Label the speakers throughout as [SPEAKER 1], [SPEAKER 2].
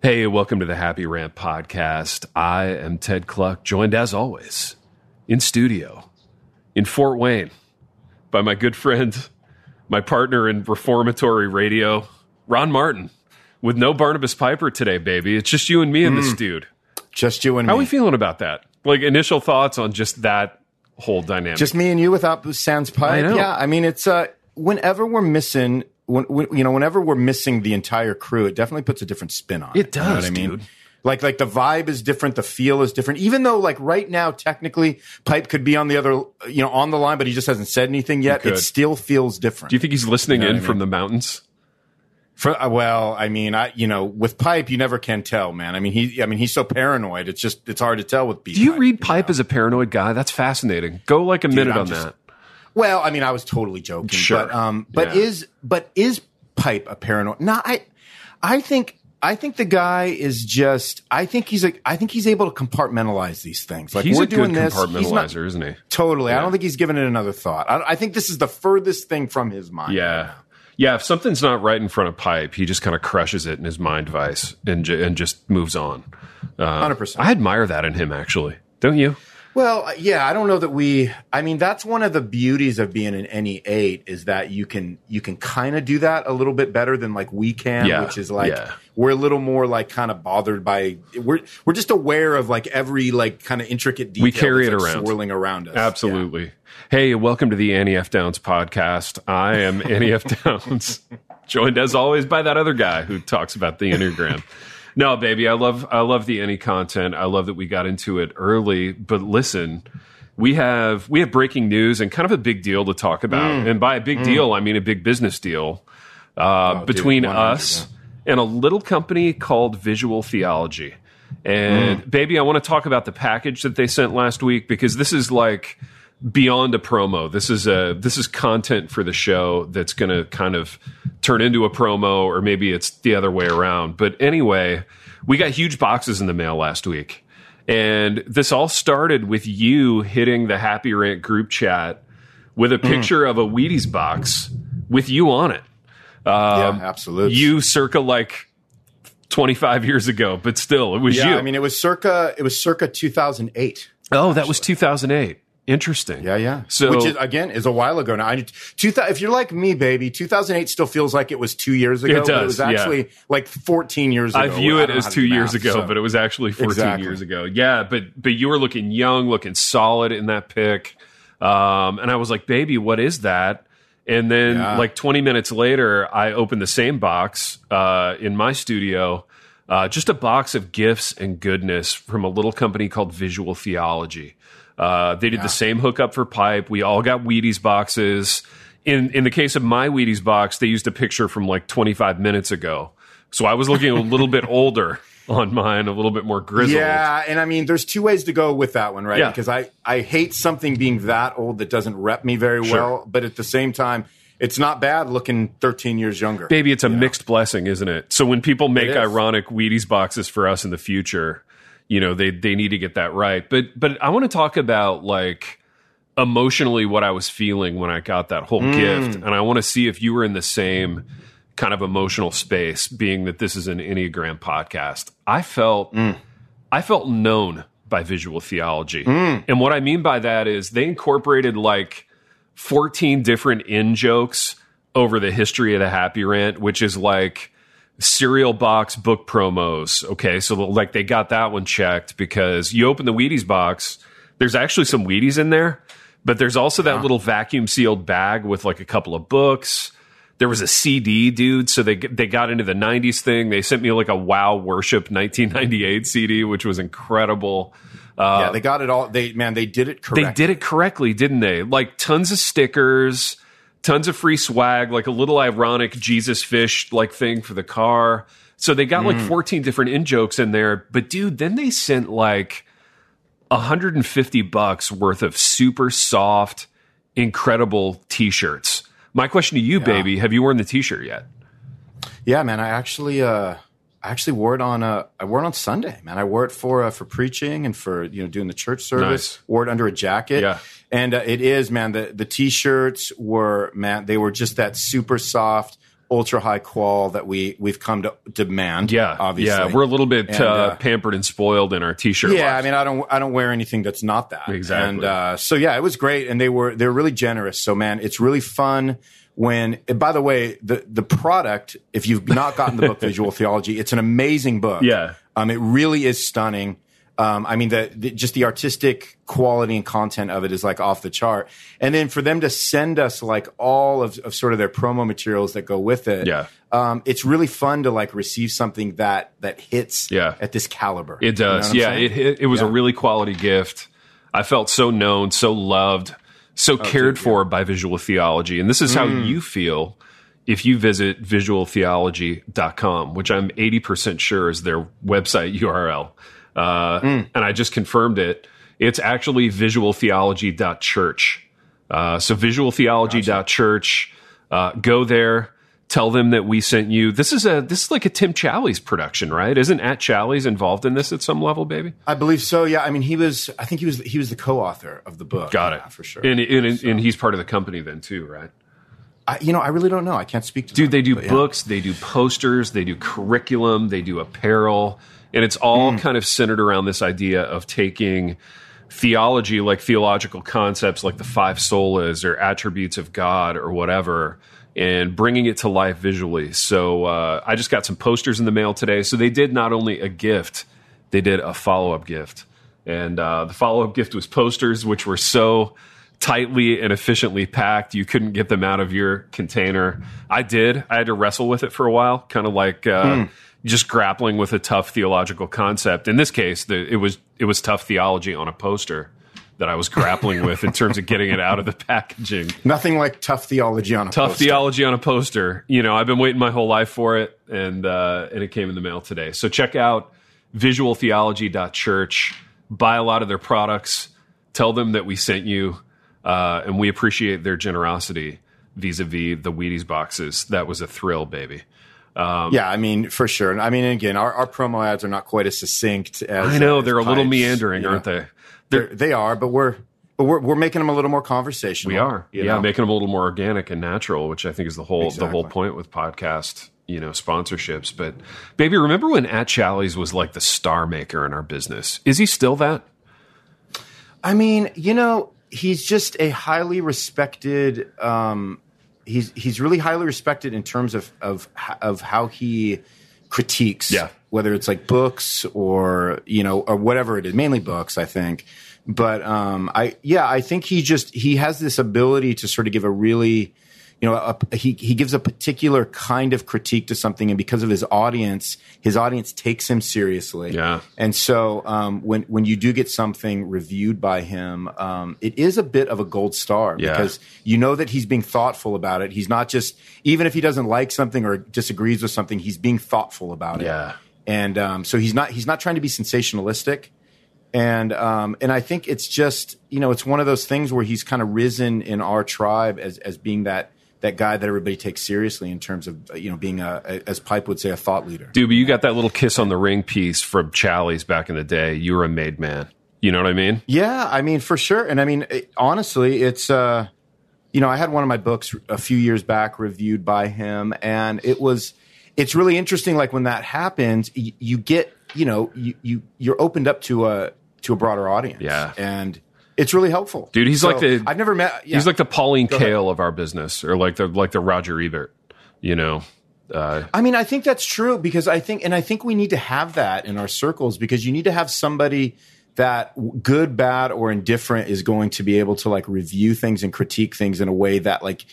[SPEAKER 1] Hey, welcome to the Happy Rant podcast. I am Ted Kluck, joined as always in studio in Fort Wayne by my good friend, my partner in reformatory radio, Ron Martin, with no Barnabas Piper today, baby. It's just you and me and this dude.
[SPEAKER 2] Just you and me.
[SPEAKER 1] How are we feeling about that? Like initial thoughts on just that whole dynamic.
[SPEAKER 2] Just me and you without Sans pipe.
[SPEAKER 1] I.
[SPEAKER 2] Yeah, I mean, it's uh, whenever we're missing, when, when, you know, whenever we're missing the entire crew, it definitely puts a different spin on it.
[SPEAKER 1] It
[SPEAKER 2] You know
[SPEAKER 1] does,
[SPEAKER 2] what I mean?
[SPEAKER 1] dude.
[SPEAKER 2] Like, like the vibe is different, the feel is different. Even though, like right now, technically, Pipe could be on the other, you know, on the line, but he just hasn't said anything yet. It still feels different.
[SPEAKER 1] Do you think he's listening
[SPEAKER 2] You know
[SPEAKER 1] in from
[SPEAKER 2] mean?
[SPEAKER 1] the mountains?
[SPEAKER 2] For, uh, well, I mean, I you know, with Pipe, you never can tell, man. I mean, he, I mean, he's so paranoid. It's just, it's hard to tell with people.
[SPEAKER 1] Do you read Pipe as a paranoid guy? That's fascinating. Go like a minute
[SPEAKER 2] I'm
[SPEAKER 1] on
[SPEAKER 2] just-
[SPEAKER 1] that.
[SPEAKER 2] Well, I mean, I was totally joking,
[SPEAKER 1] Sure.
[SPEAKER 2] but um, but
[SPEAKER 1] Yeah.
[SPEAKER 2] is but is Pipe a paranoid? No, I, I think I think the guy is just. I think he's a. I think he's able to compartmentalize these things. Like
[SPEAKER 1] He's
[SPEAKER 2] we're
[SPEAKER 1] a good
[SPEAKER 2] doing this.
[SPEAKER 1] compartmentalizer,
[SPEAKER 2] not-
[SPEAKER 1] isn't he?
[SPEAKER 2] Totally. I don't think he's given it another thought. I, I think this is the furthest thing from his mind.
[SPEAKER 1] Yeah. Yeah, if something's not right in front of pipe, he just kind of crushes it in his mind vice and and just moves on. Uh,
[SPEAKER 2] 100%.
[SPEAKER 1] I admire that in him, actually. Don't you?
[SPEAKER 2] Well, uh, yeah, I don't know that we. I mean, that's one of the beauties of being in NE eight is that you can you can kind of do that a little bit better than like we can,
[SPEAKER 1] Yeah,
[SPEAKER 2] which is like
[SPEAKER 1] yeah.
[SPEAKER 2] we're a little more like kind of bothered by we're we're just aware of like every like kind of intricate detail.
[SPEAKER 1] We carry
[SPEAKER 2] that's,
[SPEAKER 1] it
[SPEAKER 2] like,
[SPEAKER 1] around.
[SPEAKER 2] swirling around us.
[SPEAKER 1] Absolutely. Hey, welcome to the Annie F. Downs podcast. I am Annie F. Downs, joined as always by that other guy who talks about the Enneagram. No, baby, I love I love the any content. I love that we got into it early. But listen, we have we have breaking news and kind of a big deal to talk about.
[SPEAKER 2] Mm.
[SPEAKER 1] And by a big deal, I mean a big business deal uh,
[SPEAKER 2] dude,
[SPEAKER 1] between
[SPEAKER 2] 100,
[SPEAKER 1] us and a little company called Visual Theology. And
[SPEAKER 2] Mm.
[SPEAKER 1] baby, I want to talk about the package that they sent last week because this is like beyond a promo. This is a this is content for the show that's going to kind of turn into a promo or maybe it's the other way around. But anyway, we got huge boxes in the mail last week. And this all started with you hitting the Happy Rant group chat with a mm. picture of a Wheaties box with you on it.
[SPEAKER 2] yeah, um, absolutely.
[SPEAKER 1] You circa like 25 years ago, but still, it was
[SPEAKER 2] yeah,
[SPEAKER 1] you.
[SPEAKER 2] I mean, it was circa it was circa 2008.
[SPEAKER 1] oh, that was 2008. Interesting.
[SPEAKER 2] Yeah, yeah.
[SPEAKER 1] So-
[SPEAKER 2] which is again is a while ago now. I, two, if you're like me, baby, 2008 still feels like it was two years ago.
[SPEAKER 1] It
[SPEAKER 2] but It
[SPEAKER 1] does,
[SPEAKER 2] was
[SPEAKER 1] yeah.
[SPEAKER 2] actually like 14 years ago.
[SPEAKER 1] I view it
[SPEAKER 2] don't
[SPEAKER 1] as two years ago,
[SPEAKER 2] so-
[SPEAKER 1] but it was actually 14
[SPEAKER 2] Exactly.
[SPEAKER 1] years ago. Yeah, but but you were looking young, looking solid in that pic. Um, and I was like, baby, what is that? And then
[SPEAKER 2] Yeah.
[SPEAKER 1] like 20 minutes later, I opened the same box uh, in my studio. Uh, just a box of gifts and goodness from a little company called Visual Theology. Uh, they did the same hookup for pipe. We all got Wheaties boxes. In in the case of my Wheaties box, they used a picture from like 25 minutes ago. So I was looking a little bit older on mine, a little bit more grizzled.
[SPEAKER 2] Yeah, and I mean, there's two ways to go with that one, right?
[SPEAKER 1] Yeah.
[SPEAKER 2] Because I I hate something being that old that doesn't rep me very
[SPEAKER 1] Sure.
[SPEAKER 2] well, but at the same time, it's not bad looking 13 years younger.
[SPEAKER 1] Baby, it's a mixed blessing, isn't it? So when people make ironic Wheaties boxes for us in the future, you know, they they need to get that right. But but I want to talk about like emotionally what I was feeling when I got that whole mm. gift, and I want to see if you were in the same kind of emotional space, being that this is an Enneagram podcast. I felt mm. I felt known by visual theology. Mm. And what I mean by that is they incorporated like 14 different in jokes over the history of the Happy Rant, which is like cereal box book promos. Okay, so like they got that one checked because you open the Wheaties box, there's actually some Wheaties in there, but there's also that little vacuum sealed bag with like a couple of books. There was a CD, dude. So they they got into the '90s thing. They sent me like a Wow Worship 1998 CD, which was incredible.
[SPEAKER 2] yeah, uh, they got it all. They man, they did it correct.
[SPEAKER 1] They did it correctly, didn't they? Like tons of stickers, tons of free swag, like a little ironic Jesus fish like thing for the car. So they got like 14 different in jokes in there. But dude, then they sent like 150 bucks worth of super soft, incredible t-shirts. My question to you, baby, have you worn the t-shirt yet?
[SPEAKER 2] Yeah, man. I actually, uh, I actually wore it on. Uh, I wore it on Sunday, man. I wore it for uh, for preaching and for you know doing the church service.
[SPEAKER 1] Nice.
[SPEAKER 2] Wore it under a jacket.
[SPEAKER 1] Yeah.
[SPEAKER 2] And uh, it is, man. The the t-shirts were, man. They were just that super soft, ultra high qual that we we've come to demand.
[SPEAKER 1] Yeah,
[SPEAKER 2] obviously.
[SPEAKER 1] Yeah, we're a little bit
[SPEAKER 2] And,
[SPEAKER 1] uh,
[SPEAKER 2] uh,
[SPEAKER 1] pampered and spoiled in our t-shirt.
[SPEAKER 2] Yeah, I mean, I don't, I don't wear anything that's not that.
[SPEAKER 1] Exactly.
[SPEAKER 2] And uh, so, yeah, it was great, and they were, they're really generous. So, man, it's really fun when. by the way, the the product, if you've not gotten the book Visual Theology, it's an amazing book.
[SPEAKER 1] Yeah.
[SPEAKER 2] um, it really is stunning. Um, I mean, the, the just the artistic quality and content of it is like off the chart. And then for them to send us like all of, of sort of their promo materials that go with it,
[SPEAKER 1] Yeah.
[SPEAKER 2] um, it's really fun to like receive something that that hits
[SPEAKER 1] Yeah.
[SPEAKER 2] at this caliber.
[SPEAKER 1] It
[SPEAKER 2] You know
[SPEAKER 1] does. yeah, it, it it was a really quality gift. I felt so known, so loved, so
[SPEAKER 2] Oh,
[SPEAKER 1] cared for by Visual Theology. And this is how
[SPEAKER 2] Mm.
[SPEAKER 1] you feel if you visit visualtheology.com, which I'm 80% sure is their website URL. Uh,
[SPEAKER 2] Mm.
[SPEAKER 1] And I just confirmed it. It's actually visualtheology.church. Uh, so visualtheology.church. Uh, go there. Tell them that we sent you. This is a this is like a Tim Challies production, right? Isn't at Challies involved in this at some level, baby?
[SPEAKER 2] I believe so. Yeah, I mean, he was. I think he was. He was the co-author of the book.
[SPEAKER 1] Got
[SPEAKER 2] Yeah,
[SPEAKER 1] it
[SPEAKER 2] for sure.
[SPEAKER 1] And, and, and he's part of the company then too, right?
[SPEAKER 2] I, you know, I really don't know. I can't speak to.
[SPEAKER 1] Dude,
[SPEAKER 2] them,
[SPEAKER 1] they do
[SPEAKER 2] but yeah.
[SPEAKER 1] books, they do posters, they do curriculum, they do apparel, and it's all
[SPEAKER 2] Mm.
[SPEAKER 1] kind of centered around this idea of taking theology, like theological concepts like the five solas or attributes of God or whatever, and bringing it to life visually. So uh, I just got some posters in the mail today. So they did not only a gift, they did a follow up gift. And uh, the follow up gift was posters, which were so tightly and efficiently packed. You couldn't get them out of your container. I did. I had to wrestle with it for a while, kind of like uh, just grappling with a tough theological concept. In this case, the, it was it was tough theology on a poster that I was grappling with in terms of getting it out of the packaging.
[SPEAKER 2] Nothing like tough theology on a
[SPEAKER 1] Tough
[SPEAKER 2] poster.
[SPEAKER 1] theology on a poster. You know, I've been waiting my whole life for it, and uh, and it came in the mail today. So check out visualtheology.church. Buy a lot of their products. Tell them that we sent you, uh, and we appreciate their generosity vis-a-vis the Wheaties boxes. That was a thrill, baby.
[SPEAKER 2] Yeah, I mean, for sure. And I mean, again, our, our promo ads are not quite as succinct as
[SPEAKER 1] I know
[SPEAKER 2] as
[SPEAKER 1] they're a little meandering,
[SPEAKER 2] know.
[SPEAKER 1] aren't they?
[SPEAKER 2] They're, they are, but we're but we're we're making them a little more conversational.
[SPEAKER 1] We are, yeah,
[SPEAKER 2] know?
[SPEAKER 1] making them a little more organic and natural, which I think is the whole the whole point with podcast, you know, sponsorships. But baby, remember when At Challies was like the star maker in our business? Is he still that?
[SPEAKER 2] I mean, you know, he's just a highly respected. Um, he's he's really highly respected in terms of of of how he critiques.
[SPEAKER 1] Yeah.
[SPEAKER 2] Whether it's like books or you know or whatever it is, mainly books, I think. But um, I yeah, I think he just he has this ability to sort of give a really you know, a, he he gives a particular kind of critique to something, and because of his audience, his audience takes him seriously.
[SPEAKER 1] Yeah.
[SPEAKER 2] And so um, when when you do get something reviewed by him, um, it is a bit of a gold star
[SPEAKER 1] Yeah.
[SPEAKER 2] because you know that he's being thoughtful about it. He's not just even if he doesn't like something or disagrees with something, he's being thoughtful about it.
[SPEAKER 1] Yeah.
[SPEAKER 2] And um, so he's not he's not trying to be sensationalistic. And um, and I think it's just you know it's one of those things where he's kind of risen in our tribe as as being that that guy that everybody takes seriously in terms of you know being a, as Pipe would say a thought leader.
[SPEAKER 1] Dude, but you got that little kiss on the ring piece from Challies back in the day. You were a made man. You know what I mean?
[SPEAKER 2] Yeah, I mean for sure. And I mean it, honestly, it's uh, you know I had one of my books a few years back reviewed by him, and it was it's really interesting. Like when that happens, y- you get you know you, you you're opened up to a to a broader audience.
[SPEAKER 1] Yeah.
[SPEAKER 2] and it's really helpful,
[SPEAKER 1] Dude, he's
[SPEAKER 2] So,
[SPEAKER 1] like the-
[SPEAKER 2] I've never met. Yeah.
[SPEAKER 1] He's like the Pauline
[SPEAKER 2] ahead.
[SPEAKER 1] Kael of our business, or like the like the Roger Ebert. You know, uh,
[SPEAKER 2] I mean, I think that's true because I think, and I think we need to have that in our circles because you need to have somebody that good, bad, or indifferent is going to be able to like review things and critique things in a way that like,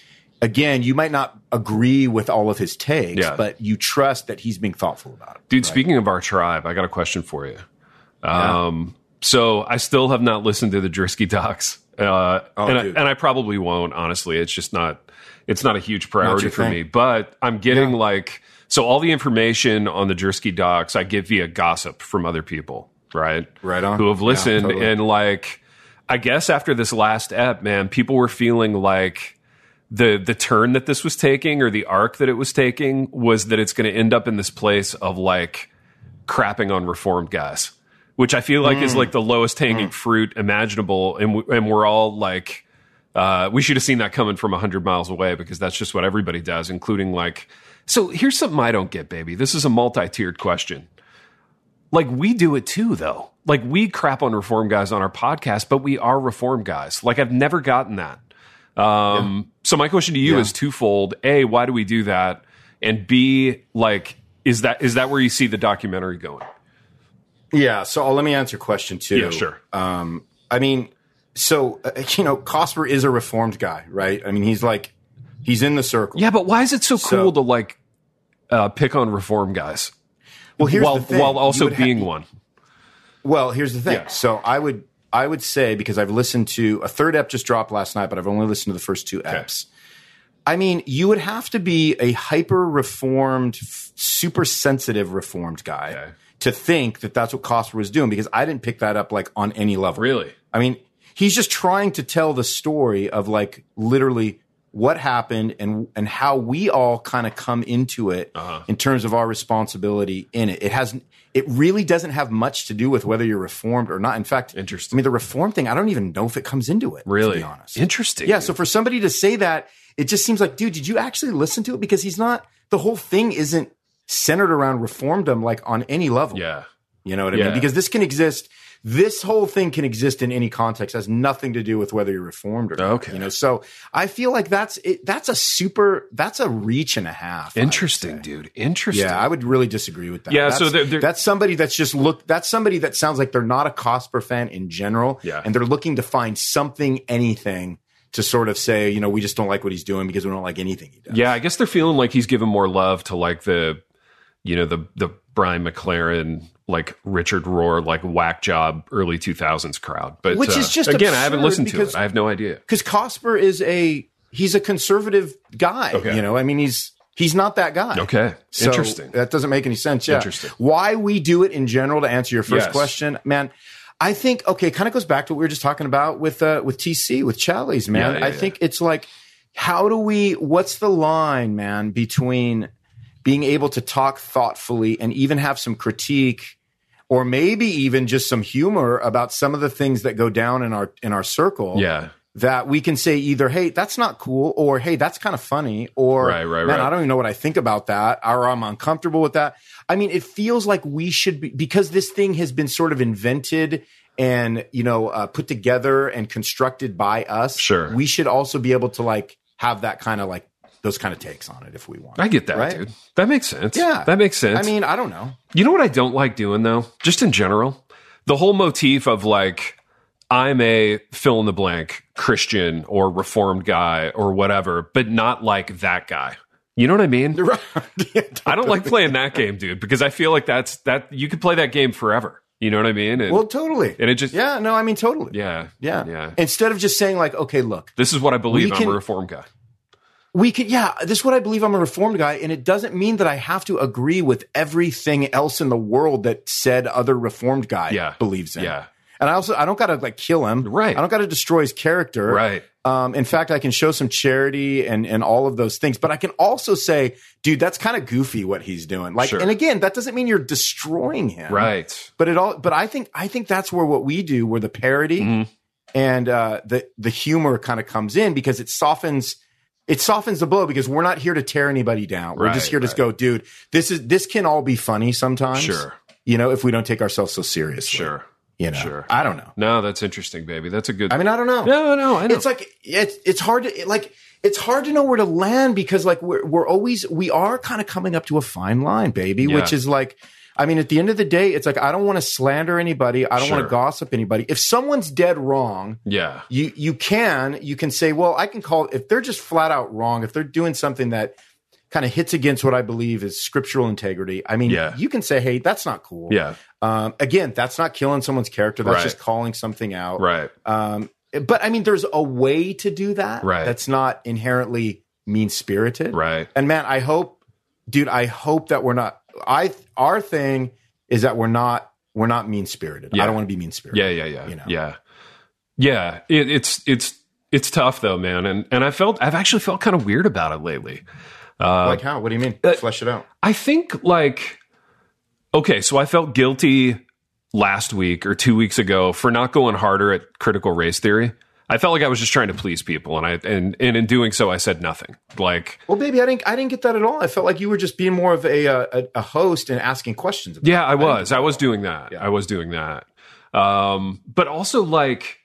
[SPEAKER 2] again, you might not agree with all of his takes,
[SPEAKER 1] Yeah.
[SPEAKER 2] but you trust that he's being thoughtful about it.
[SPEAKER 1] dude. Speaking of our tribe, I got a question for you. Um, so I still have not listened to the Drisky docs, uh, and, I,
[SPEAKER 2] Oh,
[SPEAKER 1] and I probably won't. Honestly, it's just not. It's not a huge priority for
[SPEAKER 2] thing.
[SPEAKER 1] me. But I'm getting like so all the information on the Drisky docs I get via gossip from other people, right?
[SPEAKER 2] Right on.
[SPEAKER 1] Who have
[SPEAKER 2] Yeah,
[SPEAKER 1] listened
[SPEAKER 2] totally.
[SPEAKER 1] and like, I guess after this last ep, man, people were feeling like the the turn that this was taking or the arc that it was taking was that it's going to end up in this place of like crapping on reformed guys, which I feel like
[SPEAKER 2] Mm.
[SPEAKER 1] is like the lowest hanging fruit imaginable, and w- and we're all like, uh, we should have seen that coming from hundred miles away because that's just what everybody does, including like So here's something I don't get, baby. This is a multi-tiered question. Like we do it too, though. Like we crap on reform guys on our podcast, but we are reform guys. Like I've never gotten that. Um, So my question to you
[SPEAKER 2] Yeah.
[SPEAKER 1] is twofold: A, why do we do that? And B, like, is that is that where you see the documentary going?
[SPEAKER 2] Yeah. So uh, let me answer question two.
[SPEAKER 1] Yeah, sure.
[SPEAKER 2] Um, I mean, so uh, you know, Cosper is a reformed guy, right? I mean, he's like, he's in the circle.
[SPEAKER 1] Yeah, but why is it so
[SPEAKER 2] So-
[SPEAKER 1] cool to like uh, pick on reform guys
[SPEAKER 2] Well, here's
[SPEAKER 1] while
[SPEAKER 2] the thing.
[SPEAKER 1] while also
[SPEAKER 2] would ha-
[SPEAKER 1] being one?
[SPEAKER 2] Well, here's the thing.
[SPEAKER 1] Yeah.
[SPEAKER 2] So I would I would say because I've listened to a third ep just dropped last night, but I've only listened to the first two eps. I mean, you would have to be a hyper reformed, super sensitive reformed guy
[SPEAKER 1] Okay.
[SPEAKER 2] To think that that's what Cosper was doing because I didn't pick that up like on any level.
[SPEAKER 1] Really?
[SPEAKER 2] I mean, he's just trying to tell the story of like literally what happened and and how we all kind of come into it
[SPEAKER 1] Uh-huh.
[SPEAKER 2] in terms of our responsibility in it. It has it really doesn't have much to do with whether you're reformed or not. In fact,
[SPEAKER 1] Interesting.
[SPEAKER 2] I mean, the reform thing, I don't even know if it comes into it.
[SPEAKER 1] Really?
[SPEAKER 2] to be honest.
[SPEAKER 1] Interesting.
[SPEAKER 2] Yeah. So for somebody to say that, it just seems like, dude, did you actually listen to it? Because he's not. The whole thing isn't centered around reformdom like on any level.
[SPEAKER 1] Yeah.
[SPEAKER 2] You know what I
[SPEAKER 1] Yeah.
[SPEAKER 2] mean? Because this can exist. This whole thing can exist in any context. Has nothing to do with whether you're reformed or not.
[SPEAKER 1] Okay.
[SPEAKER 2] You know, so I feel like that's it, that's a super that's a reach and a half.
[SPEAKER 1] Interesting, dude. Interesting.
[SPEAKER 2] Yeah, I would really disagree with that.
[SPEAKER 1] Yeah,
[SPEAKER 2] that's,
[SPEAKER 1] so they're- they're-
[SPEAKER 2] that's somebody that's just look. That's somebody that sounds like they're not a Cosper fan in general.
[SPEAKER 1] Yeah.
[SPEAKER 2] and they're looking to find something, anything to sort of say, you know, we just don't like what he's doing because we don't like anything he does.
[SPEAKER 1] Yeah, I guess they're feeling like he's given more love to like the, you know, the the Brian McLaren, like Richard Rohr, like whack job early two thousands crowd. But
[SPEAKER 2] Which
[SPEAKER 1] uh,
[SPEAKER 2] is just
[SPEAKER 1] again, I haven't listened to it. I have no idea.
[SPEAKER 2] because Cosper is a he's a conservative guy.
[SPEAKER 1] Okay.
[SPEAKER 2] You know, I mean, he's he's not that guy.
[SPEAKER 1] Okay,
[SPEAKER 2] So
[SPEAKER 1] interesting.
[SPEAKER 2] That doesn't make any sense. Yeah.
[SPEAKER 1] Interesting.
[SPEAKER 2] Why we do it in general to answer your first
[SPEAKER 1] Yes.
[SPEAKER 2] question, man. I think okay, kind of goes back to what we were just talking about with uh, with TC with Challies man.
[SPEAKER 1] Yeah, yeah,
[SPEAKER 2] I
[SPEAKER 1] yeah.
[SPEAKER 2] think it's like, how do we? What's the line, man, between being able to talk thoughtfully and even have some critique, or maybe even just some humor about some of the things that go down in our in our circle?
[SPEAKER 1] Yeah,
[SPEAKER 2] that we can say either, hey, that's not cool, or hey, that's kind of funny, or
[SPEAKER 1] Right, right,
[SPEAKER 2] man,
[SPEAKER 1] right.
[SPEAKER 2] I don't even know what I think about that, or I'm uncomfortable with that. I mean, it feels like we should be because this thing has been sort of invented and you know uh, put together and constructed by us.
[SPEAKER 1] Sure.
[SPEAKER 2] we should also be able to like have that kind of like those kind of takes on it if we want.
[SPEAKER 1] I get that,
[SPEAKER 2] Right?
[SPEAKER 1] dude. That makes sense.
[SPEAKER 2] Yeah.
[SPEAKER 1] that makes sense.
[SPEAKER 2] I mean, I don't know.
[SPEAKER 1] You know what I don't like doing though? Just in general, the whole motif of like I'm a fill in the blank Christian or reformed guy or whatever, but not like that guy. You know what I mean? I don't like playing that game, dude, because I feel like that's that you could play that game forever. You know what I mean? And,
[SPEAKER 2] Well, totally.
[SPEAKER 1] and it just
[SPEAKER 2] yeah, no, I mean, totally.
[SPEAKER 1] yeah,
[SPEAKER 2] yeah,
[SPEAKER 1] yeah.
[SPEAKER 2] Instead of just saying like, okay, look,
[SPEAKER 1] This is what I believe. I'm a reformed guy.
[SPEAKER 2] We could, yeah this is what i believe i'm a reformed guy and it doesn't mean that i have to agree with everything else in the world that said other reformed guy
[SPEAKER 1] Yeah.
[SPEAKER 2] believes in
[SPEAKER 1] Yeah.
[SPEAKER 2] and i also i don't gotta like kill him
[SPEAKER 1] Right.
[SPEAKER 2] i don't gotta destroy his character
[SPEAKER 1] Right.
[SPEAKER 2] um, in fact i can show some charity and and all of those things but i can also say dude that's kind of goofy what he's doing like
[SPEAKER 1] Sure.
[SPEAKER 2] and again that doesn't mean you're destroying him
[SPEAKER 1] Right.
[SPEAKER 2] but it all but i think i think that's where what we do where the parody
[SPEAKER 1] Mhm.
[SPEAKER 2] and uh the the humor kind of comes in because it softens it softens the blow because we're not here to tear anybody down we're just here to
[SPEAKER 1] right.
[SPEAKER 2] go dude this is this can all be funny sometimes
[SPEAKER 1] Sure.
[SPEAKER 2] you know if we don't take ourselves so seriously
[SPEAKER 1] Sure.
[SPEAKER 2] you know
[SPEAKER 1] Sure.
[SPEAKER 2] i don't know
[SPEAKER 1] No, that's interesting, baby. That's a good.
[SPEAKER 2] i mean i don't know
[SPEAKER 1] no, no, I know.
[SPEAKER 2] it's like it's it's hard to it, like it's hard to know where to land because like we're we're always we are kind of coming up to a fine line, baby,
[SPEAKER 1] Yeah.
[SPEAKER 2] which is like I mean at the end of the day it's like I don't want to slander anybody, I don't want to gossip anybody. If someone's dead wrong,
[SPEAKER 1] yeah.
[SPEAKER 2] you you can you can say, well, I can call if they're just flat out wrong, if they're doing something that kind of hits against what I believe is scriptural integrity. I mean,
[SPEAKER 1] Yeah.
[SPEAKER 2] you can say, "Hey, that's not cool."
[SPEAKER 1] Yeah.
[SPEAKER 2] Um, again, that's not killing someone's character. That's
[SPEAKER 1] Right.
[SPEAKER 2] just calling something out.
[SPEAKER 1] Right.
[SPEAKER 2] Um, but I mean, there's a way to do that.
[SPEAKER 1] Right.
[SPEAKER 2] That's not inherently mean spirited.
[SPEAKER 1] Right.
[SPEAKER 2] And man, I hope, dude, I hope that we're not. I our thing is that we're not we're not mean spirited.
[SPEAKER 1] Yeah.
[SPEAKER 2] I don't want to be mean spirited.
[SPEAKER 1] Yeah, yeah, yeah,
[SPEAKER 2] You know.
[SPEAKER 1] yeah, yeah. It, it's it's it's tough though, man. And and I felt I've actually felt kind of weird about it lately. Uh,
[SPEAKER 2] Like how? What do you mean? Flesh it out.
[SPEAKER 1] I think like okay, so I felt guilty last week or two weeks ago for not going harder at critical race theory. I felt like I was just trying to please people, and I and and in doing so, I said nothing. Like,
[SPEAKER 2] Well, baby, I didn't. I didn't get that at all. I felt like you were just being more of a uh, a, a host and asking questions. About
[SPEAKER 1] yeah,
[SPEAKER 2] it.
[SPEAKER 1] I was,
[SPEAKER 2] get
[SPEAKER 1] I was doing that.
[SPEAKER 2] Yeah.
[SPEAKER 1] I was doing that. Um, but also like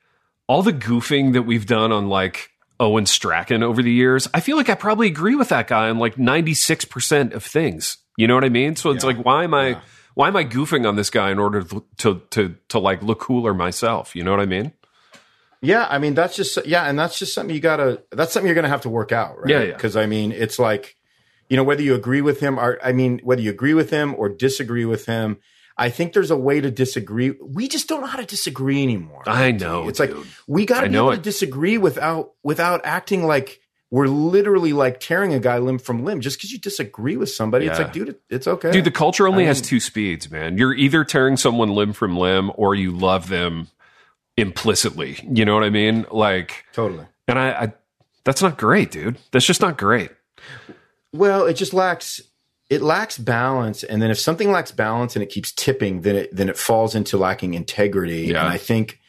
[SPEAKER 1] all the goofing that we've done on like Owen Strachan over the years. I feel like I probably agree with that guy on like ninety six percent of things. You know what I mean? So it's
[SPEAKER 2] Yeah.
[SPEAKER 1] like, why am I?
[SPEAKER 2] Yeah.
[SPEAKER 1] Why am I goofing on this guy in order to, to to to like look cooler myself? You know what I mean?
[SPEAKER 2] Yeah, I mean that's just yeah, and that's just something you gotta. That's something you're gonna have to work out, right?
[SPEAKER 1] Yeah, yeah.
[SPEAKER 2] Because I mean, it's like you know whether you agree with him or I mean whether you agree with him or disagree with him. I think there's a way to disagree. We just don't know how to disagree anymore.
[SPEAKER 1] I know.
[SPEAKER 2] It's like we got to be
[SPEAKER 1] know
[SPEAKER 2] able
[SPEAKER 1] it.
[SPEAKER 2] to disagree without without acting like we're literally like tearing a guy limb from limb just because you disagree with somebody. It's like, dude, it's okay.
[SPEAKER 1] Dude, the culture only
[SPEAKER 2] I
[SPEAKER 1] has
[SPEAKER 2] mean-
[SPEAKER 1] two speeds, man. You're either tearing someone limb from limb or you love them implicitly. You know what I mean? Like,
[SPEAKER 2] totally.
[SPEAKER 1] and I, I that's not great, dude. That's just not great.
[SPEAKER 2] Well, it just lacks it lacks balance, and then if something lacks balance and it keeps tipping, then it then it falls into lacking integrity.
[SPEAKER 1] Yeah.
[SPEAKER 2] And I think,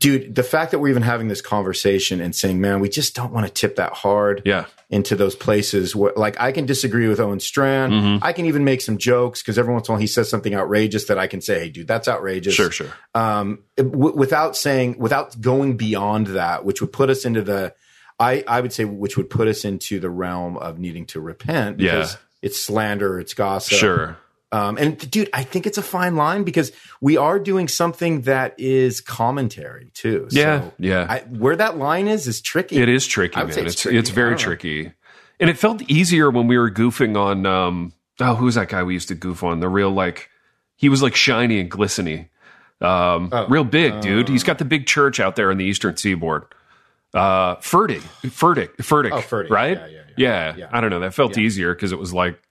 [SPEAKER 2] dude, the fact that we're even having this conversation and saying, "Man, we just don't want to tip that hard,"
[SPEAKER 1] Yeah.
[SPEAKER 2] into those places where like I can disagree with Owen Strachan.
[SPEAKER 1] Mm-hmm.
[SPEAKER 2] I can even make some jokes because every once in a while he says something outrageous that I can say, "Hey, dude, that's outrageous."
[SPEAKER 1] Sure, sure.
[SPEAKER 2] um, w- without saying, without going beyond that, which would put us into the, I, I would say, which would put us into the realm of needing to repent because
[SPEAKER 1] Yeah.
[SPEAKER 2] it's slander, it's gossip.
[SPEAKER 1] Sure.
[SPEAKER 2] Um, and dude, I think it's a fine line because we are doing something that is commentary too.
[SPEAKER 1] Yeah,
[SPEAKER 2] So
[SPEAKER 1] yeah.
[SPEAKER 2] I, where that line is is tricky.
[SPEAKER 1] It is tricky, man. It's
[SPEAKER 2] it's
[SPEAKER 1] it's,
[SPEAKER 2] tricky. I
[SPEAKER 1] very tricky. And it felt easier when we were goofing on um oh, who's that guy we used to goof on? The real like he was like shiny and glistening. Um
[SPEAKER 2] Oh,
[SPEAKER 1] real big, dude. He's got the big church out there in the eastern seaboard. Uh Furtick. Furtick. Furtick.
[SPEAKER 2] Oh, Furtick.
[SPEAKER 1] Right?
[SPEAKER 2] Yeah, yeah, yeah.
[SPEAKER 1] Yeah.
[SPEAKER 2] Yeah.
[SPEAKER 1] I don't know. That felt easier because it was like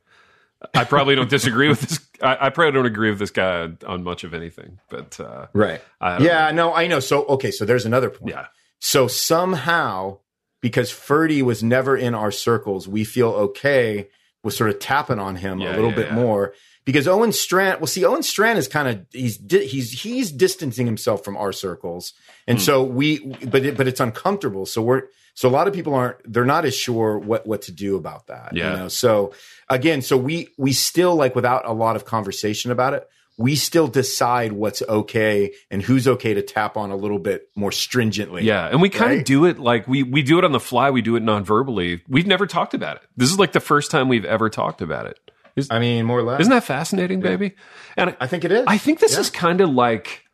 [SPEAKER 1] I probably don't disagree with this. I, I probably don't agree with this guy on much of anything, but uh,
[SPEAKER 2] Right.
[SPEAKER 1] I
[SPEAKER 2] Yeah, no, I know. So, okay, so there's another point.
[SPEAKER 1] yeah,
[SPEAKER 2] So somehow, because Ferdy was never in our circles, we feel okay with sort of tapping on him
[SPEAKER 1] Yeah,
[SPEAKER 2] a little
[SPEAKER 1] yeah,
[SPEAKER 2] bit
[SPEAKER 1] yeah.
[SPEAKER 2] more. Because Owen Strachan, well, see, Owen Strachan is kind of he's he's he's distancing himself from our circles, and
[SPEAKER 1] Hmm.
[SPEAKER 2] so we, but it, but it's uncomfortable. So we're so a lot of people aren't they're not as sure what what to do about that.
[SPEAKER 1] Yeah.
[SPEAKER 2] You know? So again, so we we still like without a lot of conversation about it, we still decide what's okay and who's okay to tap on a little bit more stringently.
[SPEAKER 1] yeah, and we kind of
[SPEAKER 2] Right?
[SPEAKER 1] do it like we we do it on the fly. We do it non-verbally. We've never talked about it. This is like the first time we've ever talked about it.
[SPEAKER 2] I mean, more or less.
[SPEAKER 1] Isn't that fascinating, baby? And
[SPEAKER 2] I think it is.
[SPEAKER 1] I think this
[SPEAKER 2] Yeah.
[SPEAKER 1] is kind of like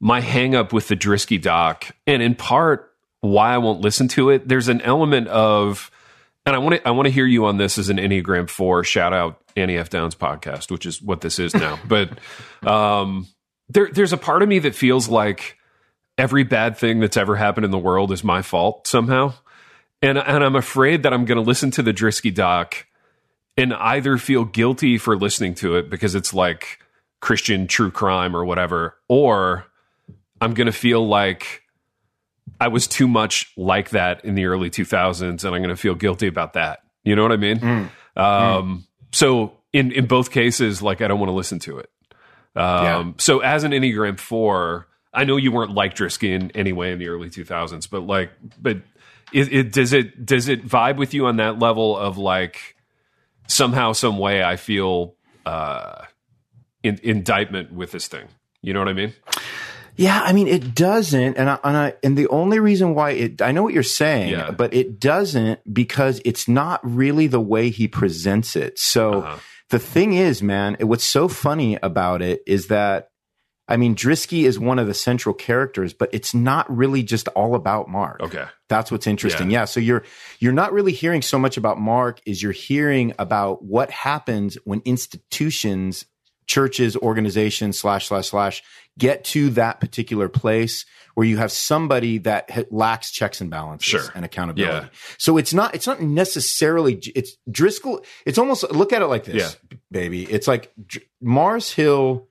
[SPEAKER 1] my hang up with the Drisky doc, and in part why I won't listen to it. There's an element of, and I want to I want to hear you on this as an Enneagram Four. Shout out Annie F Downs podcast, which is what this is now. but um, there there's a part of me that feels like every bad thing that's ever happened in the world is my fault somehow, and and I'm afraid that I'm going to listen to the Drisky doc and either feel guilty for listening to it because it's like Christian true crime or whatever, or I'm going to feel like I was too much like that in the early 2000s and I'm going to feel guilty about that. You know what I mean? Um, So in, in both cases, like I don't want to listen to it. Um,
[SPEAKER 2] Yeah.
[SPEAKER 1] So as an Enneagram 4, I know you weren't like Drisky in any way in the early 2000s, but like, but it, it does it does it vibe with you on that level of like somehow some way I feel uh in, indictment with this thing. You know what I mean?
[SPEAKER 2] Yeah, I mean it doesn't, and I, and I and the only reason why it I know what you're saying,
[SPEAKER 1] Yeah.
[SPEAKER 2] but it doesn't because it's not really the way he presents it. So
[SPEAKER 1] Uh-huh.
[SPEAKER 2] the thing is, man, it, what's so funny about it is that I mean Drisky is one of the central characters, but it's not really just all about Mark.
[SPEAKER 1] Okay.
[SPEAKER 2] That's what's interesting. Yeah. So you're you're not really hearing so much about Mark is you're hearing about what happens when institutions, churches, organizations, slash slash slash get to that particular place where you have somebody that ha- lacks checks and balances
[SPEAKER 1] Sure.
[SPEAKER 2] and accountability.
[SPEAKER 1] Yeah.
[SPEAKER 2] So it's not it's not necessarily it's Driscoll. It's almost look at it like this,
[SPEAKER 1] Yeah.
[SPEAKER 2] baby. It's like Dr- Mars Hill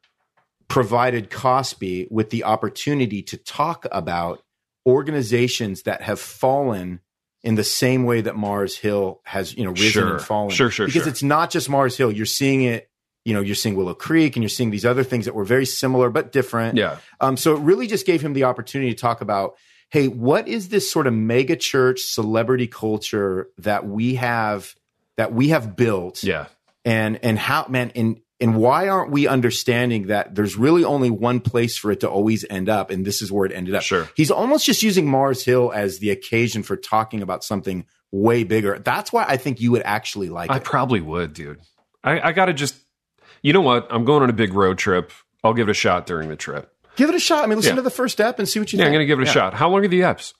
[SPEAKER 2] provided Cosper with the opportunity to talk about organizations that have fallen in the same way that Mars Hill has, you know, risen
[SPEAKER 1] Sure.
[SPEAKER 2] and fallen.
[SPEAKER 1] Sure, sure,
[SPEAKER 2] Because
[SPEAKER 1] sure.
[SPEAKER 2] it's not just Mars Hill. You're seeing it, you know, you're seeing Willow Creek and you're seeing these other things that were very similar but different.
[SPEAKER 1] Yeah.
[SPEAKER 2] Um, so it really just gave him the opportunity to talk about, hey, what is this sort of mega church celebrity culture that we have that we have built?
[SPEAKER 1] Yeah.
[SPEAKER 2] And and how man and and why aren't we understanding that there's really only one place for it to always end up and this is where it ended up.
[SPEAKER 1] Sure.
[SPEAKER 2] He's almost just using Mars Hill as the occasion for talking about something way bigger. That's why I think you would actually like
[SPEAKER 1] I
[SPEAKER 2] it.
[SPEAKER 1] probably would, dude. I, I got to just, you know what? I'm going on a big road trip. I'll give it a shot during the trip.
[SPEAKER 2] Give it a shot. I mean, listen
[SPEAKER 1] Yeah.
[SPEAKER 2] to the first step and see what you
[SPEAKER 1] Yeah, I'm going to give it a
[SPEAKER 2] Yeah.
[SPEAKER 1] shot. How long are the eps?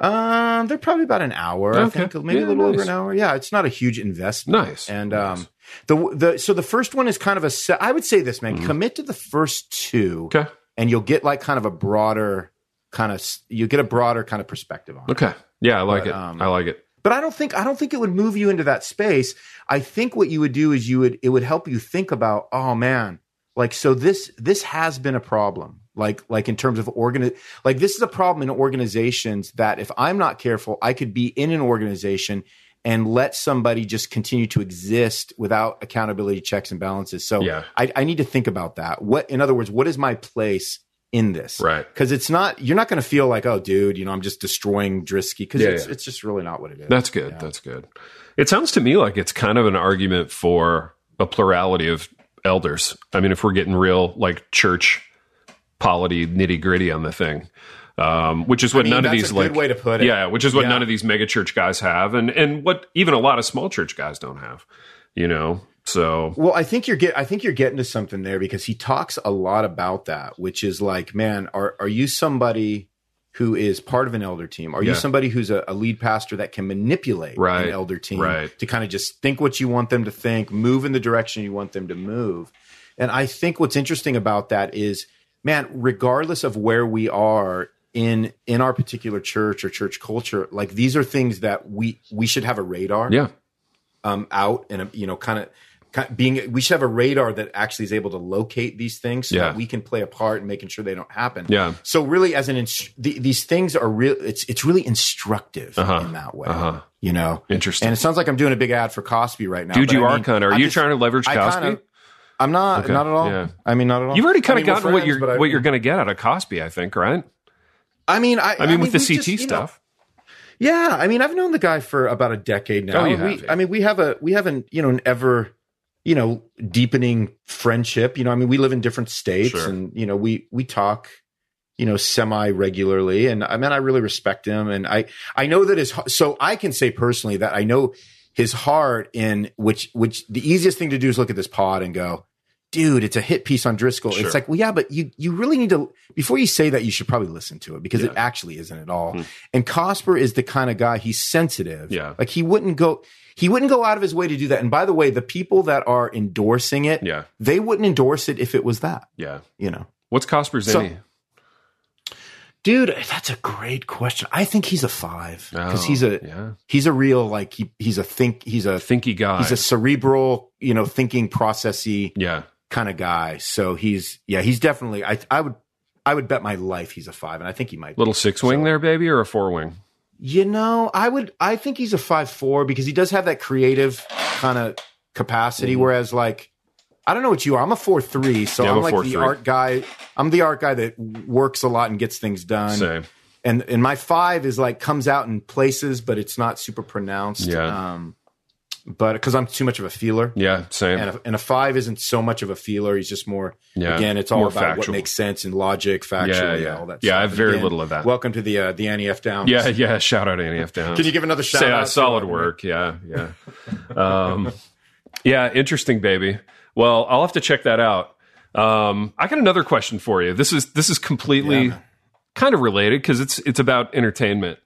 [SPEAKER 2] Um, they're probably about an hour. I
[SPEAKER 1] Okay.
[SPEAKER 2] think maybe
[SPEAKER 1] Yeah,
[SPEAKER 2] a little over an hour. Yeah, it's not a huge investment.
[SPEAKER 1] Nice.
[SPEAKER 2] And um, the the so the first one is kind of a. se- I would say this, man. Commit to the first two.
[SPEAKER 1] Okay.
[SPEAKER 2] and you'll get like kind of a broader kind of. You get a broader kind of perspective on it.
[SPEAKER 1] Okay. Yeah, I like
[SPEAKER 2] But,
[SPEAKER 1] it.
[SPEAKER 2] um,
[SPEAKER 1] I like it.
[SPEAKER 2] But I don't think I don't think it would move you into that space. I think what you would do is you would it would help you think about, oh man, like so this this has been a problem. Like like in terms of organ like this is a problem in organizations that if I'm not careful, I could be in an organization and let somebody just continue to exist without accountability checks and balances. So
[SPEAKER 1] Yeah.
[SPEAKER 2] I, I need to think about that. What in other words, what is my place in this?
[SPEAKER 1] Right.
[SPEAKER 2] Because it's not you're not going to feel like, oh dude, you know, I'm just destroying Drisky because
[SPEAKER 1] Yeah,
[SPEAKER 2] it's
[SPEAKER 1] yeah.
[SPEAKER 2] it's just really not what it is.
[SPEAKER 1] That's good. That's good. It sounds to me like it's kind of an argument for a plurality of elders. I mean, if we're getting real like church polity nitty gritty on the thing, um, which is what
[SPEAKER 2] mean,
[SPEAKER 1] none of these
[SPEAKER 2] a
[SPEAKER 1] like
[SPEAKER 2] good way to put it.
[SPEAKER 1] yeah, which is what
[SPEAKER 2] Yeah.
[SPEAKER 1] none of these mega church guys have, and and what even a lot of small church guys don't have. You know, so
[SPEAKER 2] Well, I think you're get I think you're getting to something there because he talks a lot about that, which is like, man, are are you somebody who is part of an elder team? Are you somebody who's a, a lead pastor that can manipulate
[SPEAKER 1] Right,
[SPEAKER 2] an elder team
[SPEAKER 1] right.
[SPEAKER 2] to kind of just think what you want them to think, move in the direction you want them to move? And I think what's interesting about that is, man, regardless of where we are in in our particular church or church culture, like these are things that we we should have a radar
[SPEAKER 1] yeah,
[SPEAKER 2] um, out and you know kind of being we should have a radar that actually is able to locate these things so
[SPEAKER 1] Yeah.
[SPEAKER 2] that we can play a part in making sure they don't happen
[SPEAKER 1] Yeah.
[SPEAKER 2] so really as an ins- the, these things are real it's it's really instructive
[SPEAKER 1] Uh-huh.
[SPEAKER 2] in that way
[SPEAKER 1] Uh-huh.
[SPEAKER 2] you know
[SPEAKER 1] Interesting.
[SPEAKER 2] and it sounds like i'm doing a big ad for Cosper right now
[SPEAKER 1] dude, you
[SPEAKER 2] I
[SPEAKER 1] are
[SPEAKER 2] mean,
[SPEAKER 1] kind of. Are
[SPEAKER 2] I'm
[SPEAKER 1] you
[SPEAKER 2] just-
[SPEAKER 1] trying to leverage Cosper?
[SPEAKER 2] kinda- i'm not
[SPEAKER 1] Okay.
[SPEAKER 2] not at all
[SPEAKER 1] Yeah.
[SPEAKER 2] i mean not at all
[SPEAKER 1] You've already kind
[SPEAKER 2] I
[SPEAKER 1] of
[SPEAKER 2] mean,
[SPEAKER 1] gotten what you're
[SPEAKER 2] I-
[SPEAKER 1] what you're going to get out of Cosper, I think, right?
[SPEAKER 2] I mean i,
[SPEAKER 1] I mean, with the CT
[SPEAKER 2] just, you know,
[SPEAKER 1] stuff.
[SPEAKER 2] Yeah, I mean, I've known the guy for about a decade now.
[SPEAKER 1] Oh, you
[SPEAKER 2] we. I mean, we have a we have an you know an ever you know deepening friendship. You know, I mean, we live in different states,
[SPEAKER 1] Sure.
[SPEAKER 2] and you know, we we talk you know semi regularly, and uh, I mean, I really respect him, and I I know that his so I can say personally that I know his heart in which which the easiest thing to do is look at this pod and go. Dude, it's a hit piece on Driscoll.
[SPEAKER 1] Sure.
[SPEAKER 2] It's like, well, yeah, but you you really need to before you say that, you should probably listen to it because it actually isn't at all.
[SPEAKER 1] Hmm.
[SPEAKER 2] And Cosper is the kind of guy he's sensitive.
[SPEAKER 1] Yeah.
[SPEAKER 2] Like he wouldn't go he wouldn't go out of his way to do that. And by the way, the people that are endorsing it,
[SPEAKER 1] Yeah,
[SPEAKER 2] they wouldn't endorse it if it was that,
[SPEAKER 1] yeah.
[SPEAKER 2] you know.
[SPEAKER 1] What's Cosper's
[SPEAKER 2] So-
[SPEAKER 1] any?
[SPEAKER 2] Dude, that's a great question. I think he's a 5 cuz
[SPEAKER 1] Oh,
[SPEAKER 2] he's a
[SPEAKER 1] yeah.
[SPEAKER 2] he's a real like he, he's a think he's a
[SPEAKER 1] thinky guy.
[SPEAKER 2] he's a cerebral, you know, thinking processy
[SPEAKER 1] yeah,
[SPEAKER 2] kind of guy. So he's yeah, he's definitely I I would I would bet my life he's a 5 and I think he might be.
[SPEAKER 1] little six wing there, baby, or a four wing.
[SPEAKER 2] You know, I would. I think he's a five four because he does have that creative kind of capacity. Whereas, like, I don't know what you are. I'm a four three, so
[SPEAKER 1] Yeah, I'm
[SPEAKER 2] like
[SPEAKER 1] 4'3".
[SPEAKER 2] the art guy. I'm the art guy that works a lot and gets things done.
[SPEAKER 1] Same.
[SPEAKER 2] And and my five is like comes out in places, but it's not super pronounced.
[SPEAKER 1] Yeah.
[SPEAKER 2] Um, but because I'm too much of a feeler.
[SPEAKER 1] Yeah, same.
[SPEAKER 2] And a, and a five isn't so much of a feeler. He's just more.
[SPEAKER 1] Yeah,
[SPEAKER 2] Again, it's all
[SPEAKER 1] more
[SPEAKER 2] about
[SPEAKER 1] factual.
[SPEAKER 2] what makes sense and logic, factually,
[SPEAKER 1] Yeah, yeah.
[SPEAKER 2] all that.
[SPEAKER 1] Yeah,
[SPEAKER 2] stuff.
[SPEAKER 1] I have very
[SPEAKER 2] again,
[SPEAKER 1] little of that.
[SPEAKER 2] Welcome to the uh, the Annie F Downs.
[SPEAKER 1] yeah, yeah. Shout out Annie F. Downs.
[SPEAKER 2] Can you give another shout
[SPEAKER 1] Say,
[SPEAKER 2] out?
[SPEAKER 1] uh, solid work. Yeah, yeah. Um, yeah, interesting, baby. Well, I'll have to check that out. Um, I got another question for you. This is this is completely
[SPEAKER 2] Yeah.
[SPEAKER 1] kind of related because it's it's about entertainment.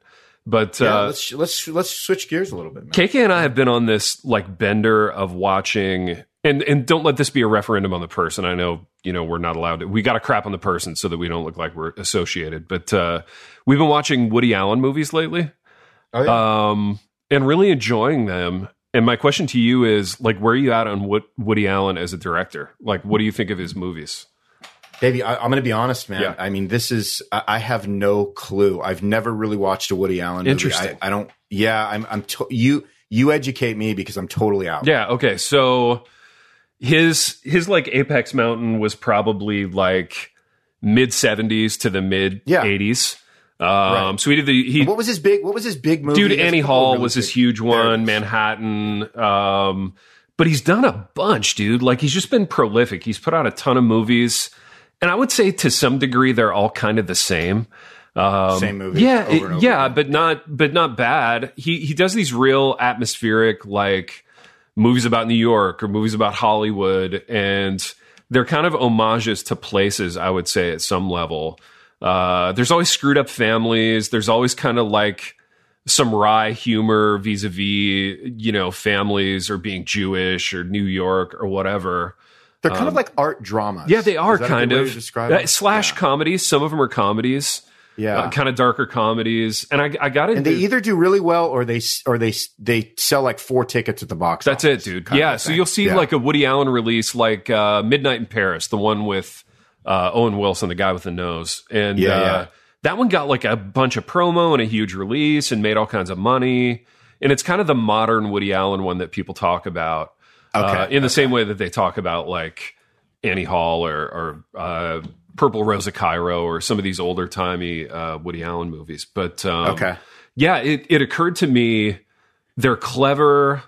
[SPEAKER 1] But
[SPEAKER 2] Yeah,
[SPEAKER 1] uh,
[SPEAKER 2] let's let's let's switch gears a little bit, man.
[SPEAKER 1] KK and I have been on this like bender of watching and and don't let this be a referendum on the person. I know, you know, we're not allowed to we gotta crap on the person so that we don't look like we're associated. But uh we've been watching Woody Allen movies lately.
[SPEAKER 2] Oh, yeah.
[SPEAKER 1] Um and really enjoying them. And my question to you is like where are you at on what Woody Allen as a director? Like what do you think of his movies?
[SPEAKER 2] Baby, I, I'm going to be honest, man.
[SPEAKER 1] Yeah.
[SPEAKER 2] I mean, this is I, I have no clue. I've never really watched a Woody Allen movie.
[SPEAKER 1] Interesting.
[SPEAKER 2] I, I don't. Yeah, I'm. I'm. To, you you educate me because I'm totally out.
[SPEAKER 1] Yeah. Okay. So his his like Apex Mountain was probably like mid seventies to the mid
[SPEAKER 2] Yeah.
[SPEAKER 1] eighties. Um,
[SPEAKER 2] Right.
[SPEAKER 1] So he did the he
[SPEAKER 2] What was his big? What was his big movie?
[SPEAKER 1] dude
[SPEAKER 2] He has a
[SPEAKER 1] Annie Hall
[SPEAKER 2] really
[SPEAKER 1] was his
[SPEAKER 2] big-
[SPEAKER 1] huge one. Manhattan. Um, but he's done a bunch, dude. Like he's just been prolific. He's put out a ton of movies, and I would say to some degree they're all kind of the same. Um,
[SPEAKER 2] Same movie
[SPEAKER 1] yeah,
[SPEAKER 2] over
[SPEAKER 1] it-
[SPEAKER 2] and over
[SPEAKER 1] yeah, but not but not bad. He he does these real atmospheric like movies about New York or movies about Hollywood, and they're kind of homages to places. I would say at some level. Uh, there's always screwed up families. There's always kind of like some wry humor vis-a-vis you know families or being Jewish or New York or whatever.
[SPEAKER 2] They're kind of like art dramas.
[SPEAKER 1] Um, Yeah, they are
[SPEAKER 2] Is that a
[SPEAKER 1] kind of Uh, slash
[SPEAKER 2] Yeah.
[SPEAKER 1] comedies. Some of them are comedies,
[SPEAKER 2] Yeah.
[SPEAKER 1] uh, kind of darker comedies. And I, I got into
[SPEAKER 2] and they either do really well or they or they they sell like four tickets at the box.
[SPEAKER 1] That's it, dude. Yeah, so
[SPEAKER 2] thing.
[SPEAKER 1] you'll see
[SPEAKER 2] Yeah.
[SPEAKER 1] like a Woody Allen release, like uh, Midnight in Paris, the one with uh, Owen Wilson, the guy with the nose, and uh,
[SPEAKER 2] yeah.
[SPEAKER 1] that one got like a bunch of promo and a huge release and made all kinds of money. And it's kind of the modern Woody Allen one that people talk about, uh,
[SPEAKER 2] Okay,
[SPEAKER 1] in the same way that they talk about like Annie Hall or, or uh, Purple Rose of Cairo or some of these older timey uh, Woody Allen movies. But um,
[SPEAKER 2] Okay.
[SPEAKER 1] yeah, it, it occurred to me they're clever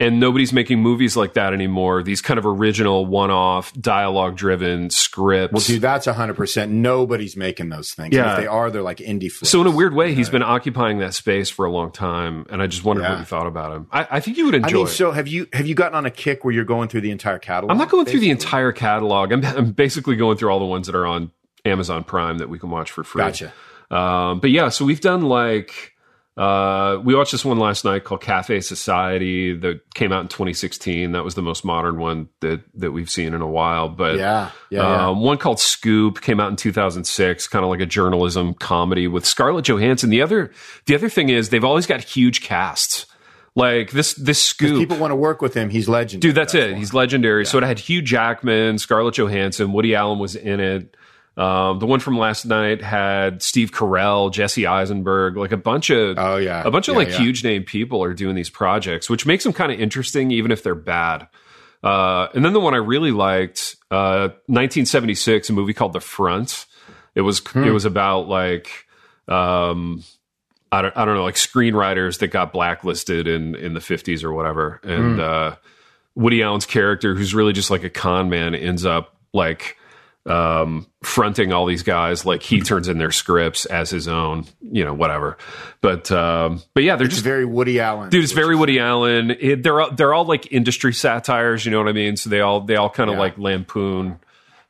[SPEAKER 1] and nobody's making movies like that anymore. These kind of original one off dialogue driven scripts.
[SPEAKER 2] Well, dude, that's hundred percent. Nobody's making those things. And
[SPEAKER 1] Yeah.
[SPEAKER 2] if they are, they're like indie flicks.
[SPEAKER 1] so in a weird way, he's been occupying that space for a long time, and I just wondered
[SPEAKER 2] Yeah.
[SPEAKER 1] what you thought about him. I, I think you would
[SPEAKER 2] I
[SPEAKER 1] enjoy
[SPEAKER 2] mean,
[SPEAKER 1] it.
[SPEAKER 2] so have you have you gotten on a kick where you're going through the entire catalog?
[SPEAKER 1] I'm not going through the entire catalog. I'm, I'm basically going through all the ones that are on Amazon Prime that we can watch for free.
[SPEAKER 2] Gotcha.
[SPEAKER 1] Um, but yeah, so we've done like uh, we watched this one last night called Cafe Society that came out in 2016. That was the most modern one that that we've seen in a while. But
[SPEAKER 2] Yeah, yeah, yeah.
[SPEAKER 1] um, one called Scoop came out in 2006, kind of like a journalism comedy with Scarlett Johansson. The other the other thing is they've always got huge casts. Like this this Scoop
[SPEAKER 2] People want to work with him. He's legendary.
[SPEAKER 1] Dude, that's, it.
[SPEAKER 2] why.
[SPEAKER 1] He's legendary. So it had Hugh Jackman, Scarlett Johansson, Woody Allen was in it. Um, the one from last night had Steve Carell, Jesse Eisenberg, like a bunch of
[SPEAKER 2] Oh, yeah.
[SPEAKER 1] a bunch of
[SPEAKER 2] Yeah,
[SPEAKER 1] like
[SPEAKER 2] yeah.
[SPEAKER 1] huge name people are doing these projects, which makes them kind of interesting, even if they're bad. Uh, and then the one I really liked, uh, 1976, a movie called The Front. It was
[SPEAKER 2] Hmm.
[SPEAKER 1] it was about like um, I don't I don't know like screenwriters that got blacklisted in in the 50s or whatever, and uh, Woody Allen's character, who's really just like a con man, ends up like um, fronting all these guys. Like he turns in their scripts as his own, you know, whatever. But um, but yeah, they're
[SPEAKER 2] It's
[SPEAKER 1] just
[SPEAKER 2] very Woody Allen.
[SPEAKER 1] dude. It's very Woody Allen. It, they're all, they're all like industry satires. You know what I mean? So they all they all kind of
[SPEAKER 2] Yeah.
[SPEAKER 1] like lampoon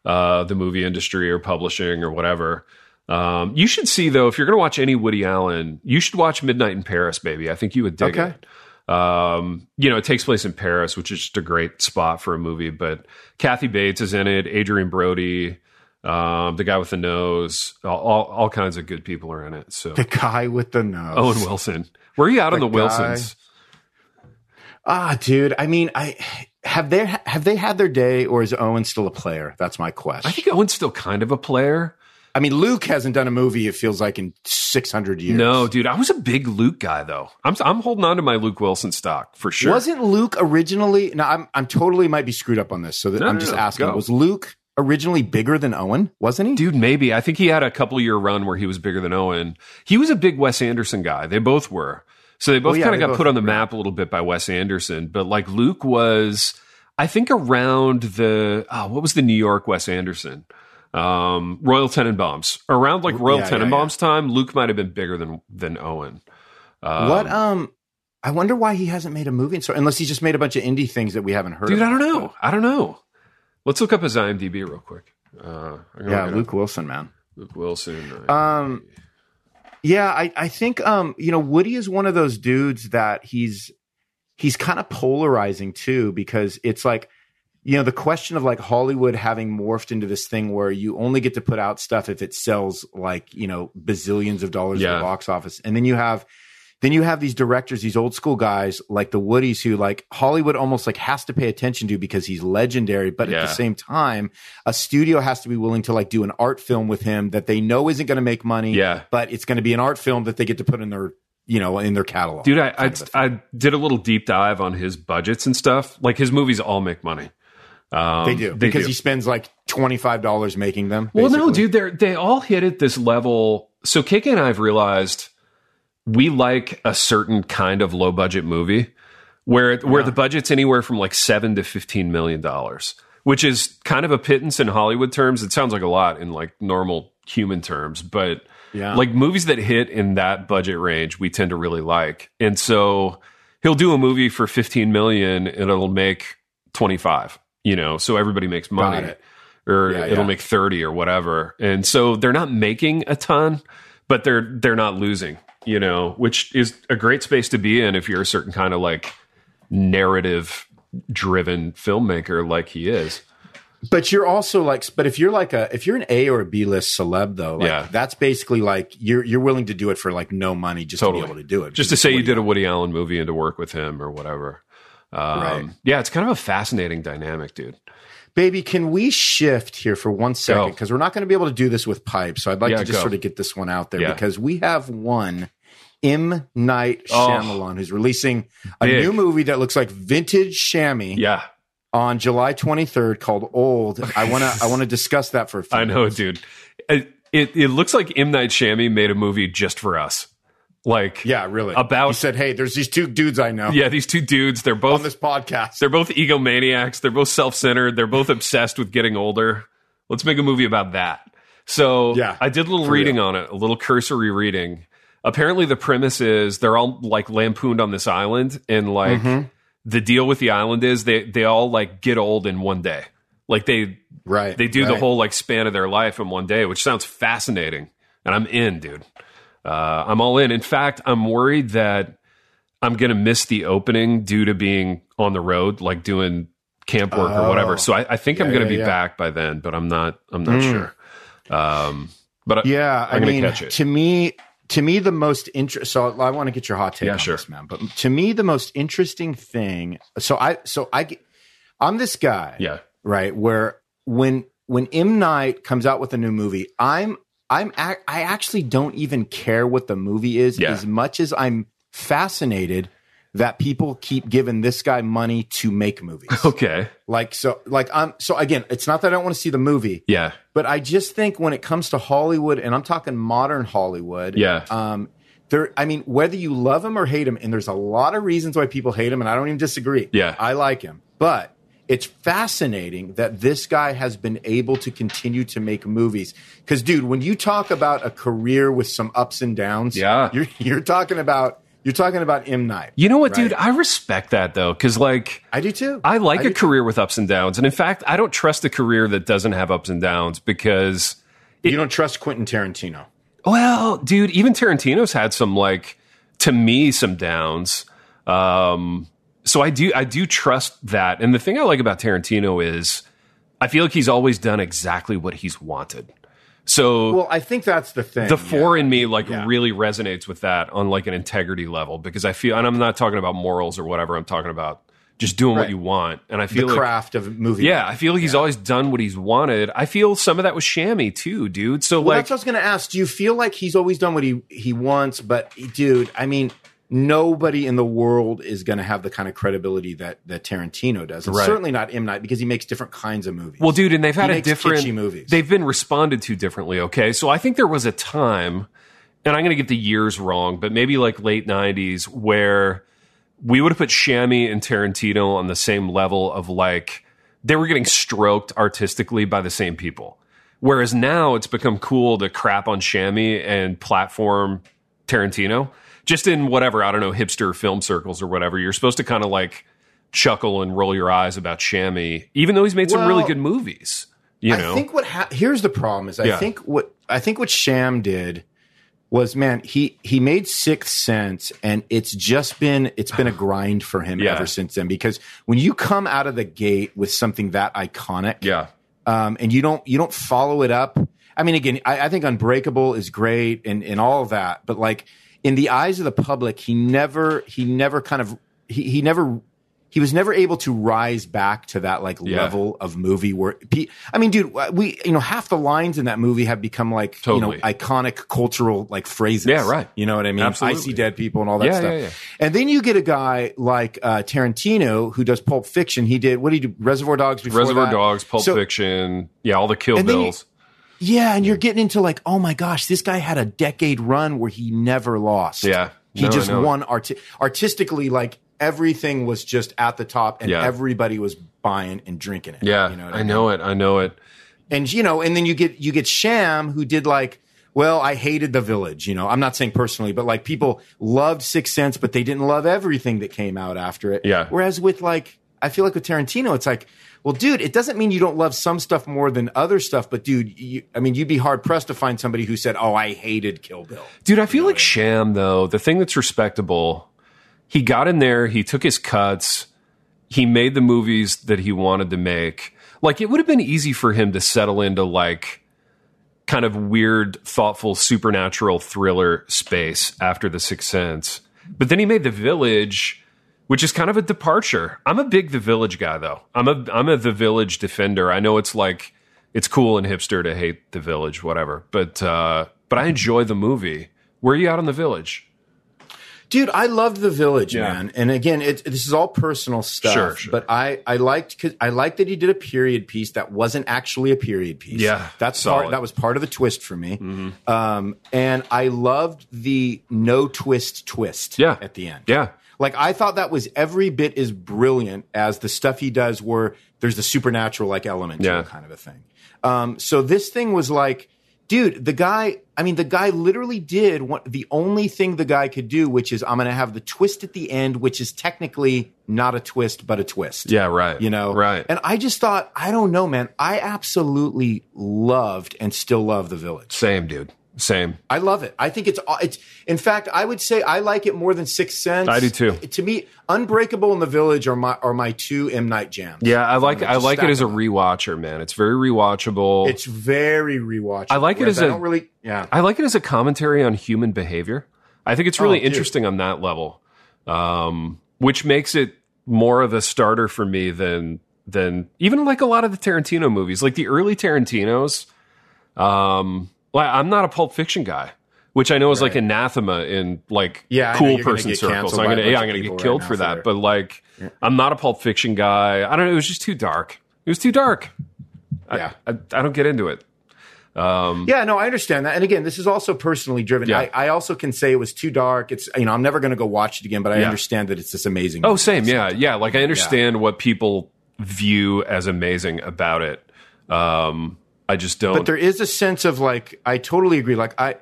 [SPEAKER 1] uh, the movie industry or publishing or whatever. Um, you should see though if you're going to watch any Woody Allen, you should watch Midnight in Paris, baby. I think you would dig
[SPEAKER 2] Okay.
[SPEAKER 1] it. Um, you know, it takes place in Paris, which is just a great spot for a movie. But Kathy Bates is in it, Adrien Brody, um, the guy with the nose, all, all, all kinds of good people are in it. So
[SPEAKER 2] the guy with the nose.
[SPEAKER 1] Owen Wilson, where are you out on the
[SPEAKER 2] The guy-
[SPEAKER 1] Wilsons?
[SPEAKER 2] Ah, dude. I mean, I have they have they had their day, or is Owen still a player? That's my question.
[SPEAKER 1] I think Owen's still kind of a player.
[SPEAKER 2] I mean, Luke hasn't done a movie. It feels like in six hundred years.
[SPEAKER 1] No, dude, I was a big Luke guy though. I'm I'm holding on to my Luke Wilson stock for sure.
[SPEAKER 2] Wasn't Luke originally? No, I'm I'm totally might be screwed up on this. So that
[SPEAKER 1] No,
[SPEAKER 2] I'm
[SPEAKER 1] no,
[SPEAKER 2] just
[SPEAKER 1] no,
[SPEAKER 2] asking.
[SPEAKER 1] go.
[SPEAKER 2] Was Luke originally bigger than Owen? Wasn't he?
[SPEAKER 1] Dude, maybe. I think he had a couple year run where he was bigger than Owen. He was a big Wes Anderson guy. They both were. So they oh, both
[SPEAKER 2] Well, yeah,
[SPEAKER 1] kind of got
[SPEAKER 2] both
[SPEAKER 1] put on the map a little bit by Wes Anderson. But like Luke was, I think around the, oh, what was the New York Wes Anderson? Um, Royal Tenenbaums. Around like Royal
[SPEAKER 2] Yeah, yeah,
[SPEAKER 1] Tenenbaums time, Luke might have been bigger than, than Owen. Um,
[SPEAKER 2] what? Um, I wonder why he hasn't made a movie. So unless he just made a bunch of indie things that we haven't heard.
[SPEAKER 1] Dude, I don't know. I don't know. Let's look up his IMDb real quick. Uh,
[SPEAKER 2] Yeah, Luke
[SPEAKER 1] up.
[SPEAKER 2] Wilson, man.
[SPEAKER 1] Luke Wilson.
[SPEAKER 2] Um, Yeah, I, I think um, you know, Woody is one of those dudes that he's he's kind of polarizing too, because it's like, you know, the question of like Hollywood having morphed into this thing where you only get to put out stuff if it sells like, you know, bazillions of dollars at
[SPEAKER 1] Yeah.
[SPEAKER 2] the box office. And then you have then you have these directors, these old school guys like the Woodies who like Hollywood almost like has to pay attention to because he's legendary. But
[SPEAKER 1] Yeah.
[SPEAKER 2] at the same time, a studio has to be willing to like do an art film with him that they know isn't going to make money.
[SPEAKER 1] Yeah.
[SPEAKER 2] But it's going to be an art film that they get to put in their, you know, in their catalog.
[SPEAKER 1] Dude, I, I,
[SPEAKER 2] kind of a thing.
[SPEAKER 1] I did a little deep dive on his budgets and stuff. Like his movies all make money. Um,
[SPEAKER 2] They do because he spends like twenty five dollars making them.
[SPEAKER 1] Well, no, dude, they they all hit at this level. So Kiki and I have realized we like a certain kind of low budget movie where where the budget's anywhere from like seven to fifteen million dollars, which is kind of a pittance in Hollywood terms. It sounds like a lot in like normal human terms, but
[SPEAKER 2] Yeah.
[SPEAKER 1] like movies that hit in that budget range, we tend to really like. And so he'll do a movie for fifteen million and it'll make twenty five. You know, so everybody makes money
[SPEAKER 2] it.
[SPEAKER 1] or
[SPEAKER 2] Yeah,
[SPEAKER 1] it'll
[SPEAKER 2] yeah.
[SPEAKER 1] make 30 or whatever. And so they're not making a ton, but they're they're not losing, you know, which is a great space to be in if you're a certain kind of like narrative driven filmmaker like he is.
[SPEAKER 2] But you're also like, but if you're like a, if you're an A or a B list celeb though, like
[SPEAKER 1] Yeah.
[SPEAKER 2] that's basically like you're you're willing to do it for like no money just
[SPEAKER 1] Totally.
[SPEAKER 2] to be able to do it.
[SPEAKER 1] Just to say you did a Woody Allen movie and to work with him or whatever. Um,
[SPEAKER 2] Right.
[SPEAKER 1] Yeah, it's kind of a fascinating dynamic, dude.
[SPEAKER 2] Baby, can we shift here for one second? Because we're not going to be able to do this with pipe. So I'd like
[SPEAKER 1] Yeah,
[SPEAKER 2] to just
[SPEAKER 1] go.
[SPEAKER 2] sort of get this one out there
[SPEAKER 1] Yeah.
[SPEAKER 2] because we have one M. Night
[SPEAKER 1] Oh.
[SPEAKER 2] Shyamalan who's releasing a
[SPEAKER 1] Big.
[SPEAKER 2] new movie that looks like vintage Shammy
[SPEAKER 1] Yeah,
[SPEAKER 2] on July 23rd called Old. I want to I want to discuss that for a few
[SPEAKER 1] I know, dude. It, it it looks like M Night Shyamalan made a movie just for us. Like,
[SPEAKER 2] Yeah, really.
[SPEAKER 1] About-
[SPEAKER 2] he said, "Hey, there's these two dudes I know
[SPEAKER 1] yeah, these two dudes, they're both
[SPEAKER 2] on this podcast."
[SPEAKER 1] They're both egomaniacs. They're both self centered. They're both obsessed with getting older. Let's make a movie about that. So
[SPEAKER 2] Yeah,
[SPEAKER 1] I did a little reading
[SPEAKER 2] real.
[SPEAKER 1] on it, a little cursory reading. Apparently, the premise is they're all like lampooned on this island, and like
[SPEAKER 2] Mm-hmm.
[SPEAKER 1] the deal with the island is they they all like get old in one day. Like they
[SPEAKER 2] Right.
[SPEAKER 1] they do the whole like span of their life in one day, which sounds fascinating. And I'm in, dude. Uh, I'm all in. In fact, I'm worried that I'm going to miss the opening due to being on the road, like doing camp work or whatever. So I, I think I'm going to
[SPEAKER 2] yeah,
[SPEAKER 1] be
[SPEAKER 2] yeah.
[SPEAKER 1] back by then, but I'm not. I'm not sure. Um, but
[SPEAKER 2] Yeah,
[SPEAKER 1] I'm
[SPEAKER 2] I
[SPEAKER 1] gonna
[SPEAKER 2] mean,
[SPEAKER 1] catch it.
[SPEAKER 2] to me, to me, the most interest. So I want to get your hot take
[SPEAKER 1] Yeah,
[SPEAKER 2] on
[SPEAKER 1] sure.
[SPEAKER 2] this, man. But to me, the most interesting thing. So I, so I, I'm this guy,
[SPEAKER 1] yeah,
[SPEAKER 2] right? Where when when M Night comes out with a new movie, I'm I'm I actually don't even care what the movie is
[SPEAKER 1] Yeah.
[SPEAKER 2] as much as I'm fascinated that people keep giving this guy money to make movies.
[SPEAKER 1] okay,
[SPEAKER 2] like so, like I'm so again. It's not that I don't want to see the movie.
[SPEAKER 1] yeah,
[SPEAKER 2] But I just think when it comes to Hollywood, and I'm talking modern Hollywood,
[SPEAKER 1] Yeah.
[SPEAKER 2] um, there. I mean, whether you love him or hate him, and there's a lot of reasons why people hate him, and I don't even disagree.
[SPEAKER 1] Yeah.
[SPEAKER 2] I like him, but it's fascinating that this guy has been able to continue to make movies. Because, dude, when you talk about a career with some ups and downs,
[SPEAKER 1] Yeah.
[SPEAKER 2] you're you're talking about you're talking about M Night.
[SPEAKER 1] You know what,
[SPEAKER 2] Right.
[SPEAKER 1] dude? I respect that though, because like
[SPEAKER 2] I do too.
[SPEAKER 1] I like
[SPEAKER 2] do
[SPEAKER 1] a career with ups and downs, and in fact, I don't trust a career that doesn't have ups and downs because
[SPEAKER 2] you don't trust Quentin Tarantino.
[SPEAKER 1] Well, dude, even Tarantino's had some like to me some downs. Um, so I do I do trust that. And the thing I like about Tarantino is I feel like he's always done exactly what he's wanted. So
[SPEAKER 2] Well, I think that's the thing.
[SPEAKER 1] the four in me like
[SPEAKER 2] Yeah.
[SPEAKER 1] really resonates with that on like an integrity level because I feel and I'm not talking about morals or whatever. I'm talking about just doing what you want. And I
[SPEAKER 2] the
[SPEAKER 1] feel like the
[SPEAKER 2] craft of movie.
[SPEAKER 1] yeah, I feel like he's always done what he's wanted. I feel some of that was shammy too, dude. So
[SPEAKER 2] Well,
[SPEAKER 1] like
[SPEAKER 2] that's what I was going to ask. Do you feel like he's always done what he he wants? But dude, I mean, nobody in the world is going to have the kind of credibility that that Tarantino does. And
[SPEAKER 1] Right.
[SPEAKER 2] certainly not M Night because he makes different kinds of movies.
[SPEAKER 1] Well, dude, and they've had
[SPEAKER 2] He
[SPEAKER 1] a different
[SPEAKER 2] movies.
[SPEAKER 1] They've been responded to differently. Okay, so I think there was a time, and I'm going to get the years wrong, but maybe like late '90s, where we would have put Shammy and Tarantino on the same level of like they were getting stroked artistically by the same people. Whereas now it's become cool to crap on Shammy and platform Tarantino, just in whatever I don't know hipster film circles or whatever. You're supposed to kind of like chuckle and roll your eyes about Shammy, even though he's made some really good movies. You know,
[SPEAKER 2] I think what ha- here's the problem is I
[SPEAKER 1] Yeah.
[SPEAKER 2] think what I think what Sham did was man he he made Sixth Sense and it's just been it's been a grind for him
[SPEAKER 1] Yeah.
[SPEAKER 2] ever since then because when you come out of the gate with something that iconic
[SPEAKER 1] yeah,
[SPEAKER 2] um, and you don't you don't follow it up. I mean, again, I, I think Unbreakable is great and and all of that, but like in the eyes of the public, he never he never kind of he he never he was never able to rise back to that like
[SPEAKER 1] Yeah.
[SPEAKER 2] level of movie where I mean, dude, we you know half the lines in that movie have become like
[SPEAKER 1] Totally.
[SPEAKER 2] you know iconic cultural like phrases.
[SPEAKER 1] Yeah, right.
[SPEAKER 2] You know what I mean?
[SPEAKER 1] Absolutely.
[SPEAKER 2] I see dead people and all that
[SPEAKER 1] Yeah,
[SPEAKER 2] stuff.
[SPEAKER 1] yeah, yeah.
[SPEAKER 2] And then you get a guy like uh, Tarantino who does Pulp Fiction. He did what did he do? Reservoir Dogs before
[SPEAKER 1] Reservoir
[SPEAKER 2] that?
[SPEAKER 1] Dogs, Pulp
[SPEAKER 2] So-
[SPEAKER 1] Fiction, yeah, all the Kill Bills.
[SPEAKER 2] Yeah, and you're getting into like, oh my gosh, this guy had a decade run where he never lost.
[SPEAKER 1] Yeah.
[SPEAKER 2] he
[SPEAKER 1] No,
[SPEAKER 2] just won arti- artistically. Like everything was just at the top, and
[SPEAKER 1] Yeah.
[SPEAKER 2] everybody was buying and drinking it.
[SPEAKER 1] yeah,
[SPEAKER 2] you know
[SPEAKER 1] I
[SPEAKER 2] mean?
[SPEAKER 1] know it. I know it.
[SPEAKER 2] And you know, and then you get you get Sham who did like, well, I hated the Village. You know, I'm not saying personally, but like people loved Sixth Sense, but they didn't love everything that came out after it.
[SPEAKER 1] Yeah.
[SPEAKER 2] Whereas with like, I feel like with Tarantino, it's like. Well, dude, it doesn't mean you don't love some stuff more than other stuff, but dude, you, I mean, you'd be hard pressed to find somebody who said, "Oh, I hated Kill Bill."
[SPEAKER 1] Dude, I feel like Sham though, the thing that's respectable, he got in there, he took his cuts, he made the movies that he wanted to make. Like it would have been easy for him to settle into like kind of weird, thoughtful, supernatural thriller space after The Sixth Sense. But then he made The Village, which is kind of a departure. I'm a big The Village guy though. I'm a I'm a The Village defender. I know it's like it's cool and hipster to hate The Village, whatever. But uh but I enjoy the movie. Where are you out on The Village?
[SPEAKER 2] Dude, I loved the village,
[SPEAKER 1] Yeah.
[SPEAKER 2] man. And again, it, this is all personal stuff.
[SPEAKER 1] Sure, sure.
[SPEAKER 2] But I, I liked, cause I liked that he did a period piece that wasn't actually a period piece.
[SPEAKER 1] Yeah,
[SPEAKER 2] that's
[SPEAKER 1] solid.
[SPEAKER 2] part. That was part of the twist for me. Um, and I loved the no twist twist.
[SPEAKER 1] Yeah.
[SPEAKER 2] at the end.
[SPEAKER 1] Yeah.
[SPEAKER 2] Like I thought that was every bit as brilliant as the stuff he does where there's the supernatural like element to
[SPEAKER 1] Yeah.
[SPEAKER 2] it kind of a thing. Um, so this thing was like, dude, the guy, I mean, the guy literally did what the only thing the guy could do, which is I'm going to have the twist at the end, which is technically not a twist, but a twist.
[SPEAKER 1] Yeah, right.
[SPEAKER 2] You know?
[SPEAKER 1] Right.
[SPEAKER 2] And I just thought, I don't know, man. I absolutely loved and still love The Village.
[SPEAKER 1] Same, dude. Same.
[SPEAKER 2] I love it. I think it's it's. In fact, I would say I like it more than Sixth Sense.
[SPEAKER 1] I do too.
[SPEAKER 2] To me, Unbreakable and The Village are my are my two M Night jams.
[SPEAKER 1] Yeah, I like I like it as a rewatcher, man. It's very rewatchable.
[SPEAKER 2] It's very rewatchable.
[SPEAKER 1] I like it as
[SPEAKER 2] I
[SPEAKER 1] a-
[SPEAKER 2] really. Yeah.
[SPEAKER 1] I like it as a commentary on human behavior. I think it's really
[SPEAKER 2] Oh,
[SPEAKER 1] interesting on that level, um, which makes it more of a starter for me than than even like a lot of the Tarantino movies, like the early Tarantino's. Um, well, I'm not a Pulp Fiction guy, which I know is like anathema in like
[SPEAKER 2] Yeah,
[SPEAKER 1] cool person circles. I'm gonna yeah, I'm gonna get killed
[SPEAKER 2] now
[SPEAKER 1] for
[SPEAKER 2] for
[SPEAKER 1] that.
[SPEAKER 2] it.
[SPEAKER 1] But like, I'm not a Pulp Fiction guy. I don't know. It was just too dark. It was too dark. I-
[SPEAKER 2] Yeah.
[SPEAKER 1] I, I don't get into it.
[SPEAKER 2] Yeah, no, I understand that. And again, this is also personally driven.
[SPEAKER 1] Yeah.
[SPEAKER 2] I, I also can say it was too dark. It's you know I'm never going to go watch it again, but I
[SPEAKER 1] Yeah.
[SPEAKER 2] understand that it's this amazing.
[SPEAKER 1] Oh, same. Yeah. Yeah. Like I understand what people view as amazing about it. Um, I just don't.
[SPEAKER 2] But there is a sense of like I totally agree. Like I.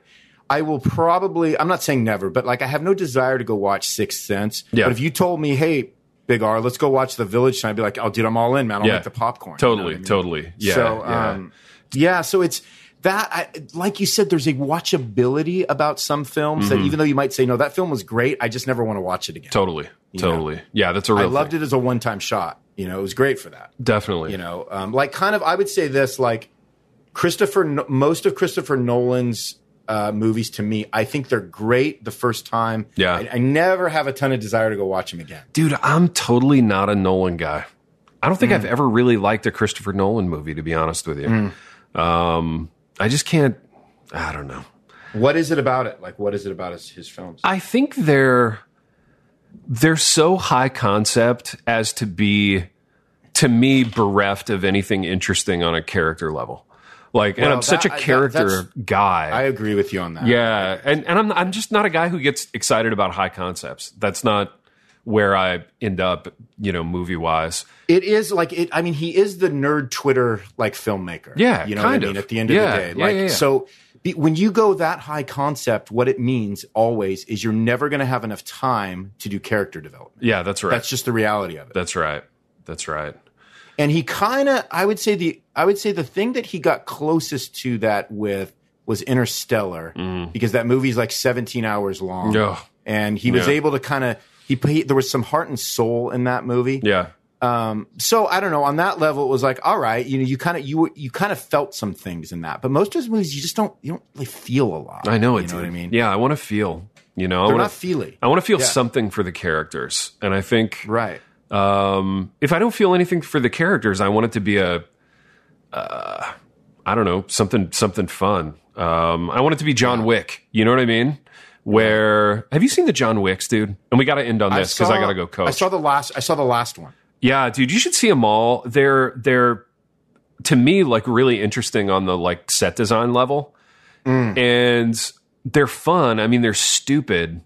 [SPEAKER 2] I will probably. I'm not saying never, but like I have no desire to go watch Sixth Sense.
[SPEAKER 1] Yeah.
[SPEAKER 2] But if you told me, "Hey, Big R, let's go watch The Village," tonight, I'd be like, "Oh, dude, I'm all in, man. I'll
[SPEAKER 1] Yeah.
[SPEAKER 2] make the popcorn." You know
[SPEAKER 1] totally.
[SPEAKER 2] I mean?
[SPEAKER 1] Totally. Yeah.
[SPEAKER 2] so,
[SPEAKER 1] yeah.
[SPEAKER 2] um, yeah. So it's that. I, like you said, there's a watchability about some films
[SPEAKER 1] Mm-hmm.
[SPEAKER 2] that even though you might say, "No, that film was great," I just never want to watch it again.
[SPEAKER 1] totally. Totally. Yeah. That's a real I
[SPEAKER 2] loved
[SPEAKER 1] thing.
[SPEAKER 2] it as a one-time shot. You know, it was great for that.
[SPEAKER 1] Definitely.
[SPEAKER 2] You know, um, like kind of, I would say this, like Christopher, most of Christopher Nolan's uh, movies to me, I think they're great the first time.
[SPEAKER 1] Yeah.
[SPEAKER 2] I, I never have a ton of desire to go watch them again.
[SPEAKER 1] Dude, I'm totally not a Nolan guy. I don't think
[SPEAKER 2] Mm.
[SPEAKER 1] I've ever really liked a Christopher Nolan movie, to be honest with you.
[SPEAKER 2] Mm.
[SPEAKER 1] Um, I just can't. I don't know.
[SPEAKER 2] What is it about it? Like, what is it about his, his films?
[SPEAKER 1] I think they're they're so high concept as to be to me bereft of anything interesting on a character level. Like, and I'm such
[SPEAKER 2] that-
[SPEAKER 1] a
[SPEAKER 2] I- that-
[SPEAKER 1] character
[SPEAKER 2] that's-
[SPEAKER 1] guy.
[SPEAKER 2] I agree with you on that.
[SPEAKER 1] yeah, and and I'm I'm just not a guy who gets excited about high concepts. That's not where I end up, you know, movie wise.
[SPEAKER 2] It is like it. I mean, he is the nerd Twitter like filmmaker.
[SPEAKER 1] Yeah,
[SPEAKER 2] you know
[SPEAKER 1] kind
[SPEAKER 2] what I mean.
[SPEAKER 1] of.
[SPEAKER 2] At the end of
[SPEAKER 1] Yeah,
[SPEAKER 2] the day,
[SPEAKER 1] yeah,
[SPEAKER 2] like
[SPEAKER 1] yeah, yeah.
[SPEAKER 2] so. Be, when you go that high concept, what it means always is you're never going to have enough time to do character development.
[SPEAKER 1] Yeah, that's right.
[SPEAKER 2] That's just the reality of it.
[SPEAKER 1] that's right. That's right.
[SPEAKER 2] And he kind of i would say the i would say the thing that he got closest to that with was interstellar because that movie's like 17 hours long
[SPEAKER 1] Mm. Ugh.
[SPEAKER 2] and he was
[SPEAKER 1] Yeah.
[SPEAKER 2] able to kind of he, he there was some heart and soul in that movie
[SPEAKER 1] Yeah.
[SPEAKER 2] um so i don't know on that level it was like all right you know you kind of you you kind of felt some things in that but most of his movies you just don't you don't really feel a lot
[SPEAKER 1] I know it.
[SPEAKER 2] you know what i mean
[SPEAKER 1] Yeah, I want to feel. You know, I
[SPEAKER 2] they're
[SPEAKER 1] want
[SPEAKER 2] not
[SPEAKER 1] to.
[SPEAKER 2] feely
[SPEAKER 1] I want to feel
[SPEAKER 2] Yeah.
[SPEAKER 1] something for the characters, and I think
[SPEAKER 2] right
[SPEAKER 1] Um, if I don't feel anything for the characters, I want it to be a, uh, I don't know, something something fun. Um, I want it to be John Wick. You know what I mean? Where have you seen the John Wicks, dude? And we got to end on this because I, got to go coach.
[SPEAKER 2] I saw the last. I saw the last one.
[SPEAKER 1] Yeah, dude, you should see them all. They're they're to me like really interesting on the like set design level, and they're fun. I mean, they're stupid.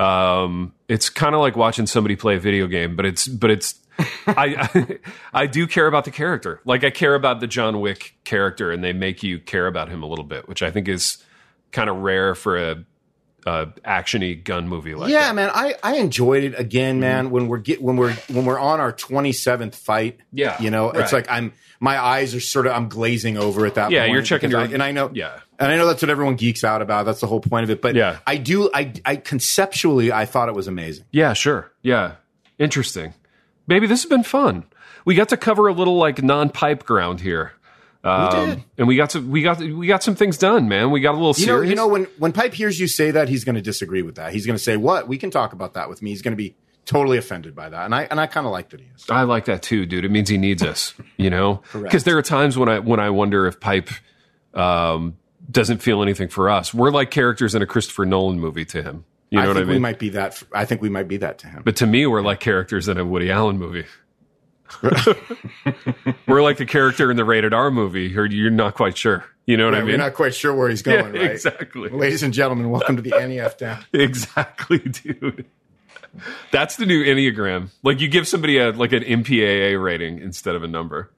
[SPEAKER 1] Um, it's kind of like watching somebody play a video game, but it's but it's I, I I do care about the character. Like I care about the John Wick character, and they make you care about him a little bit, which I think is kind of rare for a, a actiony gun movie like
[SPEAKER 2] yeah,
[SPEAKER 1] that.
[SPEAKER 2] man, I, I enjoyed it again, mm-hmm. man. When we're get when we're when we're on our twenty seventh fight,
[SPEAKER 1] Yeah,
[SPEAKER 2] you know, it's like I'm my eyes are sort of I'm glazing over at that.
[SPEAKER 1] Yeah,
[SPEAKER 2] point
[SPEAKER 1] you're checking your-
[SPEAKER 2] I- and I know,
[SPEAKER 1] yeah.
[SPEAKER 2] and I know that's what everyone geeks out about. That's the whole point of it. But
[SPEAKER 1] Yeah.
[SPEAKER 2] I do, I, I conceptually, I thought it was amazing.
[SPEAKER 1] Yeah, sure. Yeah. Interesting. Maybe this has been fun. We got to cover a little like non-pipe ground here. Um,
[SPEAKER 2] did.
[SPEAKER 1] and we got to we got we got some things done, man. We got a little
[SPEAKER 2] You know,
[SPEAKER 1] serious.
[SPEAKER 2] you know when when Pipe hears you say that, he's going to disagree with that. He's going to say, "What? We can talk about that with me." He's going to be totally offended by that, and I and I kind of like that he is.
[SPEAKER 1] I like that too, dude. It means he needs us, you know?
[SPEAKER 2] Correct.
[SPEAKER 1] Because there are times when I when I wonder if Pipe um, doesn't feel anything for us. We're like characters in a Christopher Nolan movie to him. You know
[SPEAKER 2] I
[SPEAKER 1] what
[SPEAKER 2] think
[SPEAKER 1] I mean?
[SPEAKER 2] we might be that. I think we might be that to him.
[SPEAKER 1] But to me, we're like characters in a Woody Allen movie. we're like the character in the rated R movie. Or you're not quite sure. You know what I mean?
[SPEAKER 2] You're not quite sure where he's
[SPEAKER 1] Yeah,
[SPEAKER 2] going. right?
[SPEAKER 1] exactly.
[SPEAKER 2] Ladies and gentlemen, welcome to the NEF down.
[SPEAKER 1] Exactly, dude. That's the new Enneagram. Like you give somebody a like an MPAA rating instead of a number.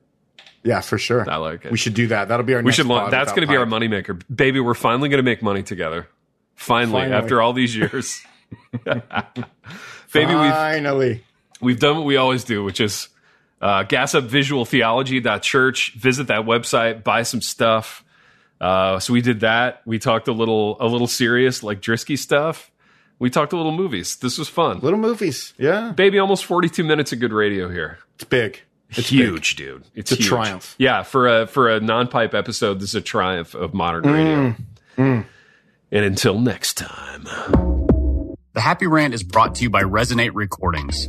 [SPEAKER 2] Yeah, for sure.
[SPEAKER 1] I like it.
[SPEAKER 2] We should do that. That'll be our.
[SPEAKER 1] We
[SPEAKER 2] next
[SPEAKER 1] should. launch that's going to be our moneymaker, baby. We're finally going to make money together. Finally,
[SPEAKER 2] Finally.
[SPEAKER 1] after all these years, baby, we've
[SPEAKER 2] Finally,
[SPEAKER 1] we've done what we always do, which is uh, gas up visualtheology.church. Visit that website, buy some stuff. Uh, so we did that. We talked a little a little serious, like Drisky stuff. We talked a little movies. This was fun.
[SPEAKER 2] little movies. Yeah,
[SPEAKER 1] Baby, almost 42 minutes of good radio here.
[SPEAKER 2] it's big. It's
[SPEAKER 1] huge, dude. It's,
[SPEAKER 2] It's a triumph.
[SPEAKER 1] Yeah, for a for a non-pipe episode, this is a triumph of modern radio.
[SPEAKER 2] Mm.
[SPEAKER 1] And until next time.
[SPEAKER 3] The Happy Rant is brought to you by Resonate Recordings.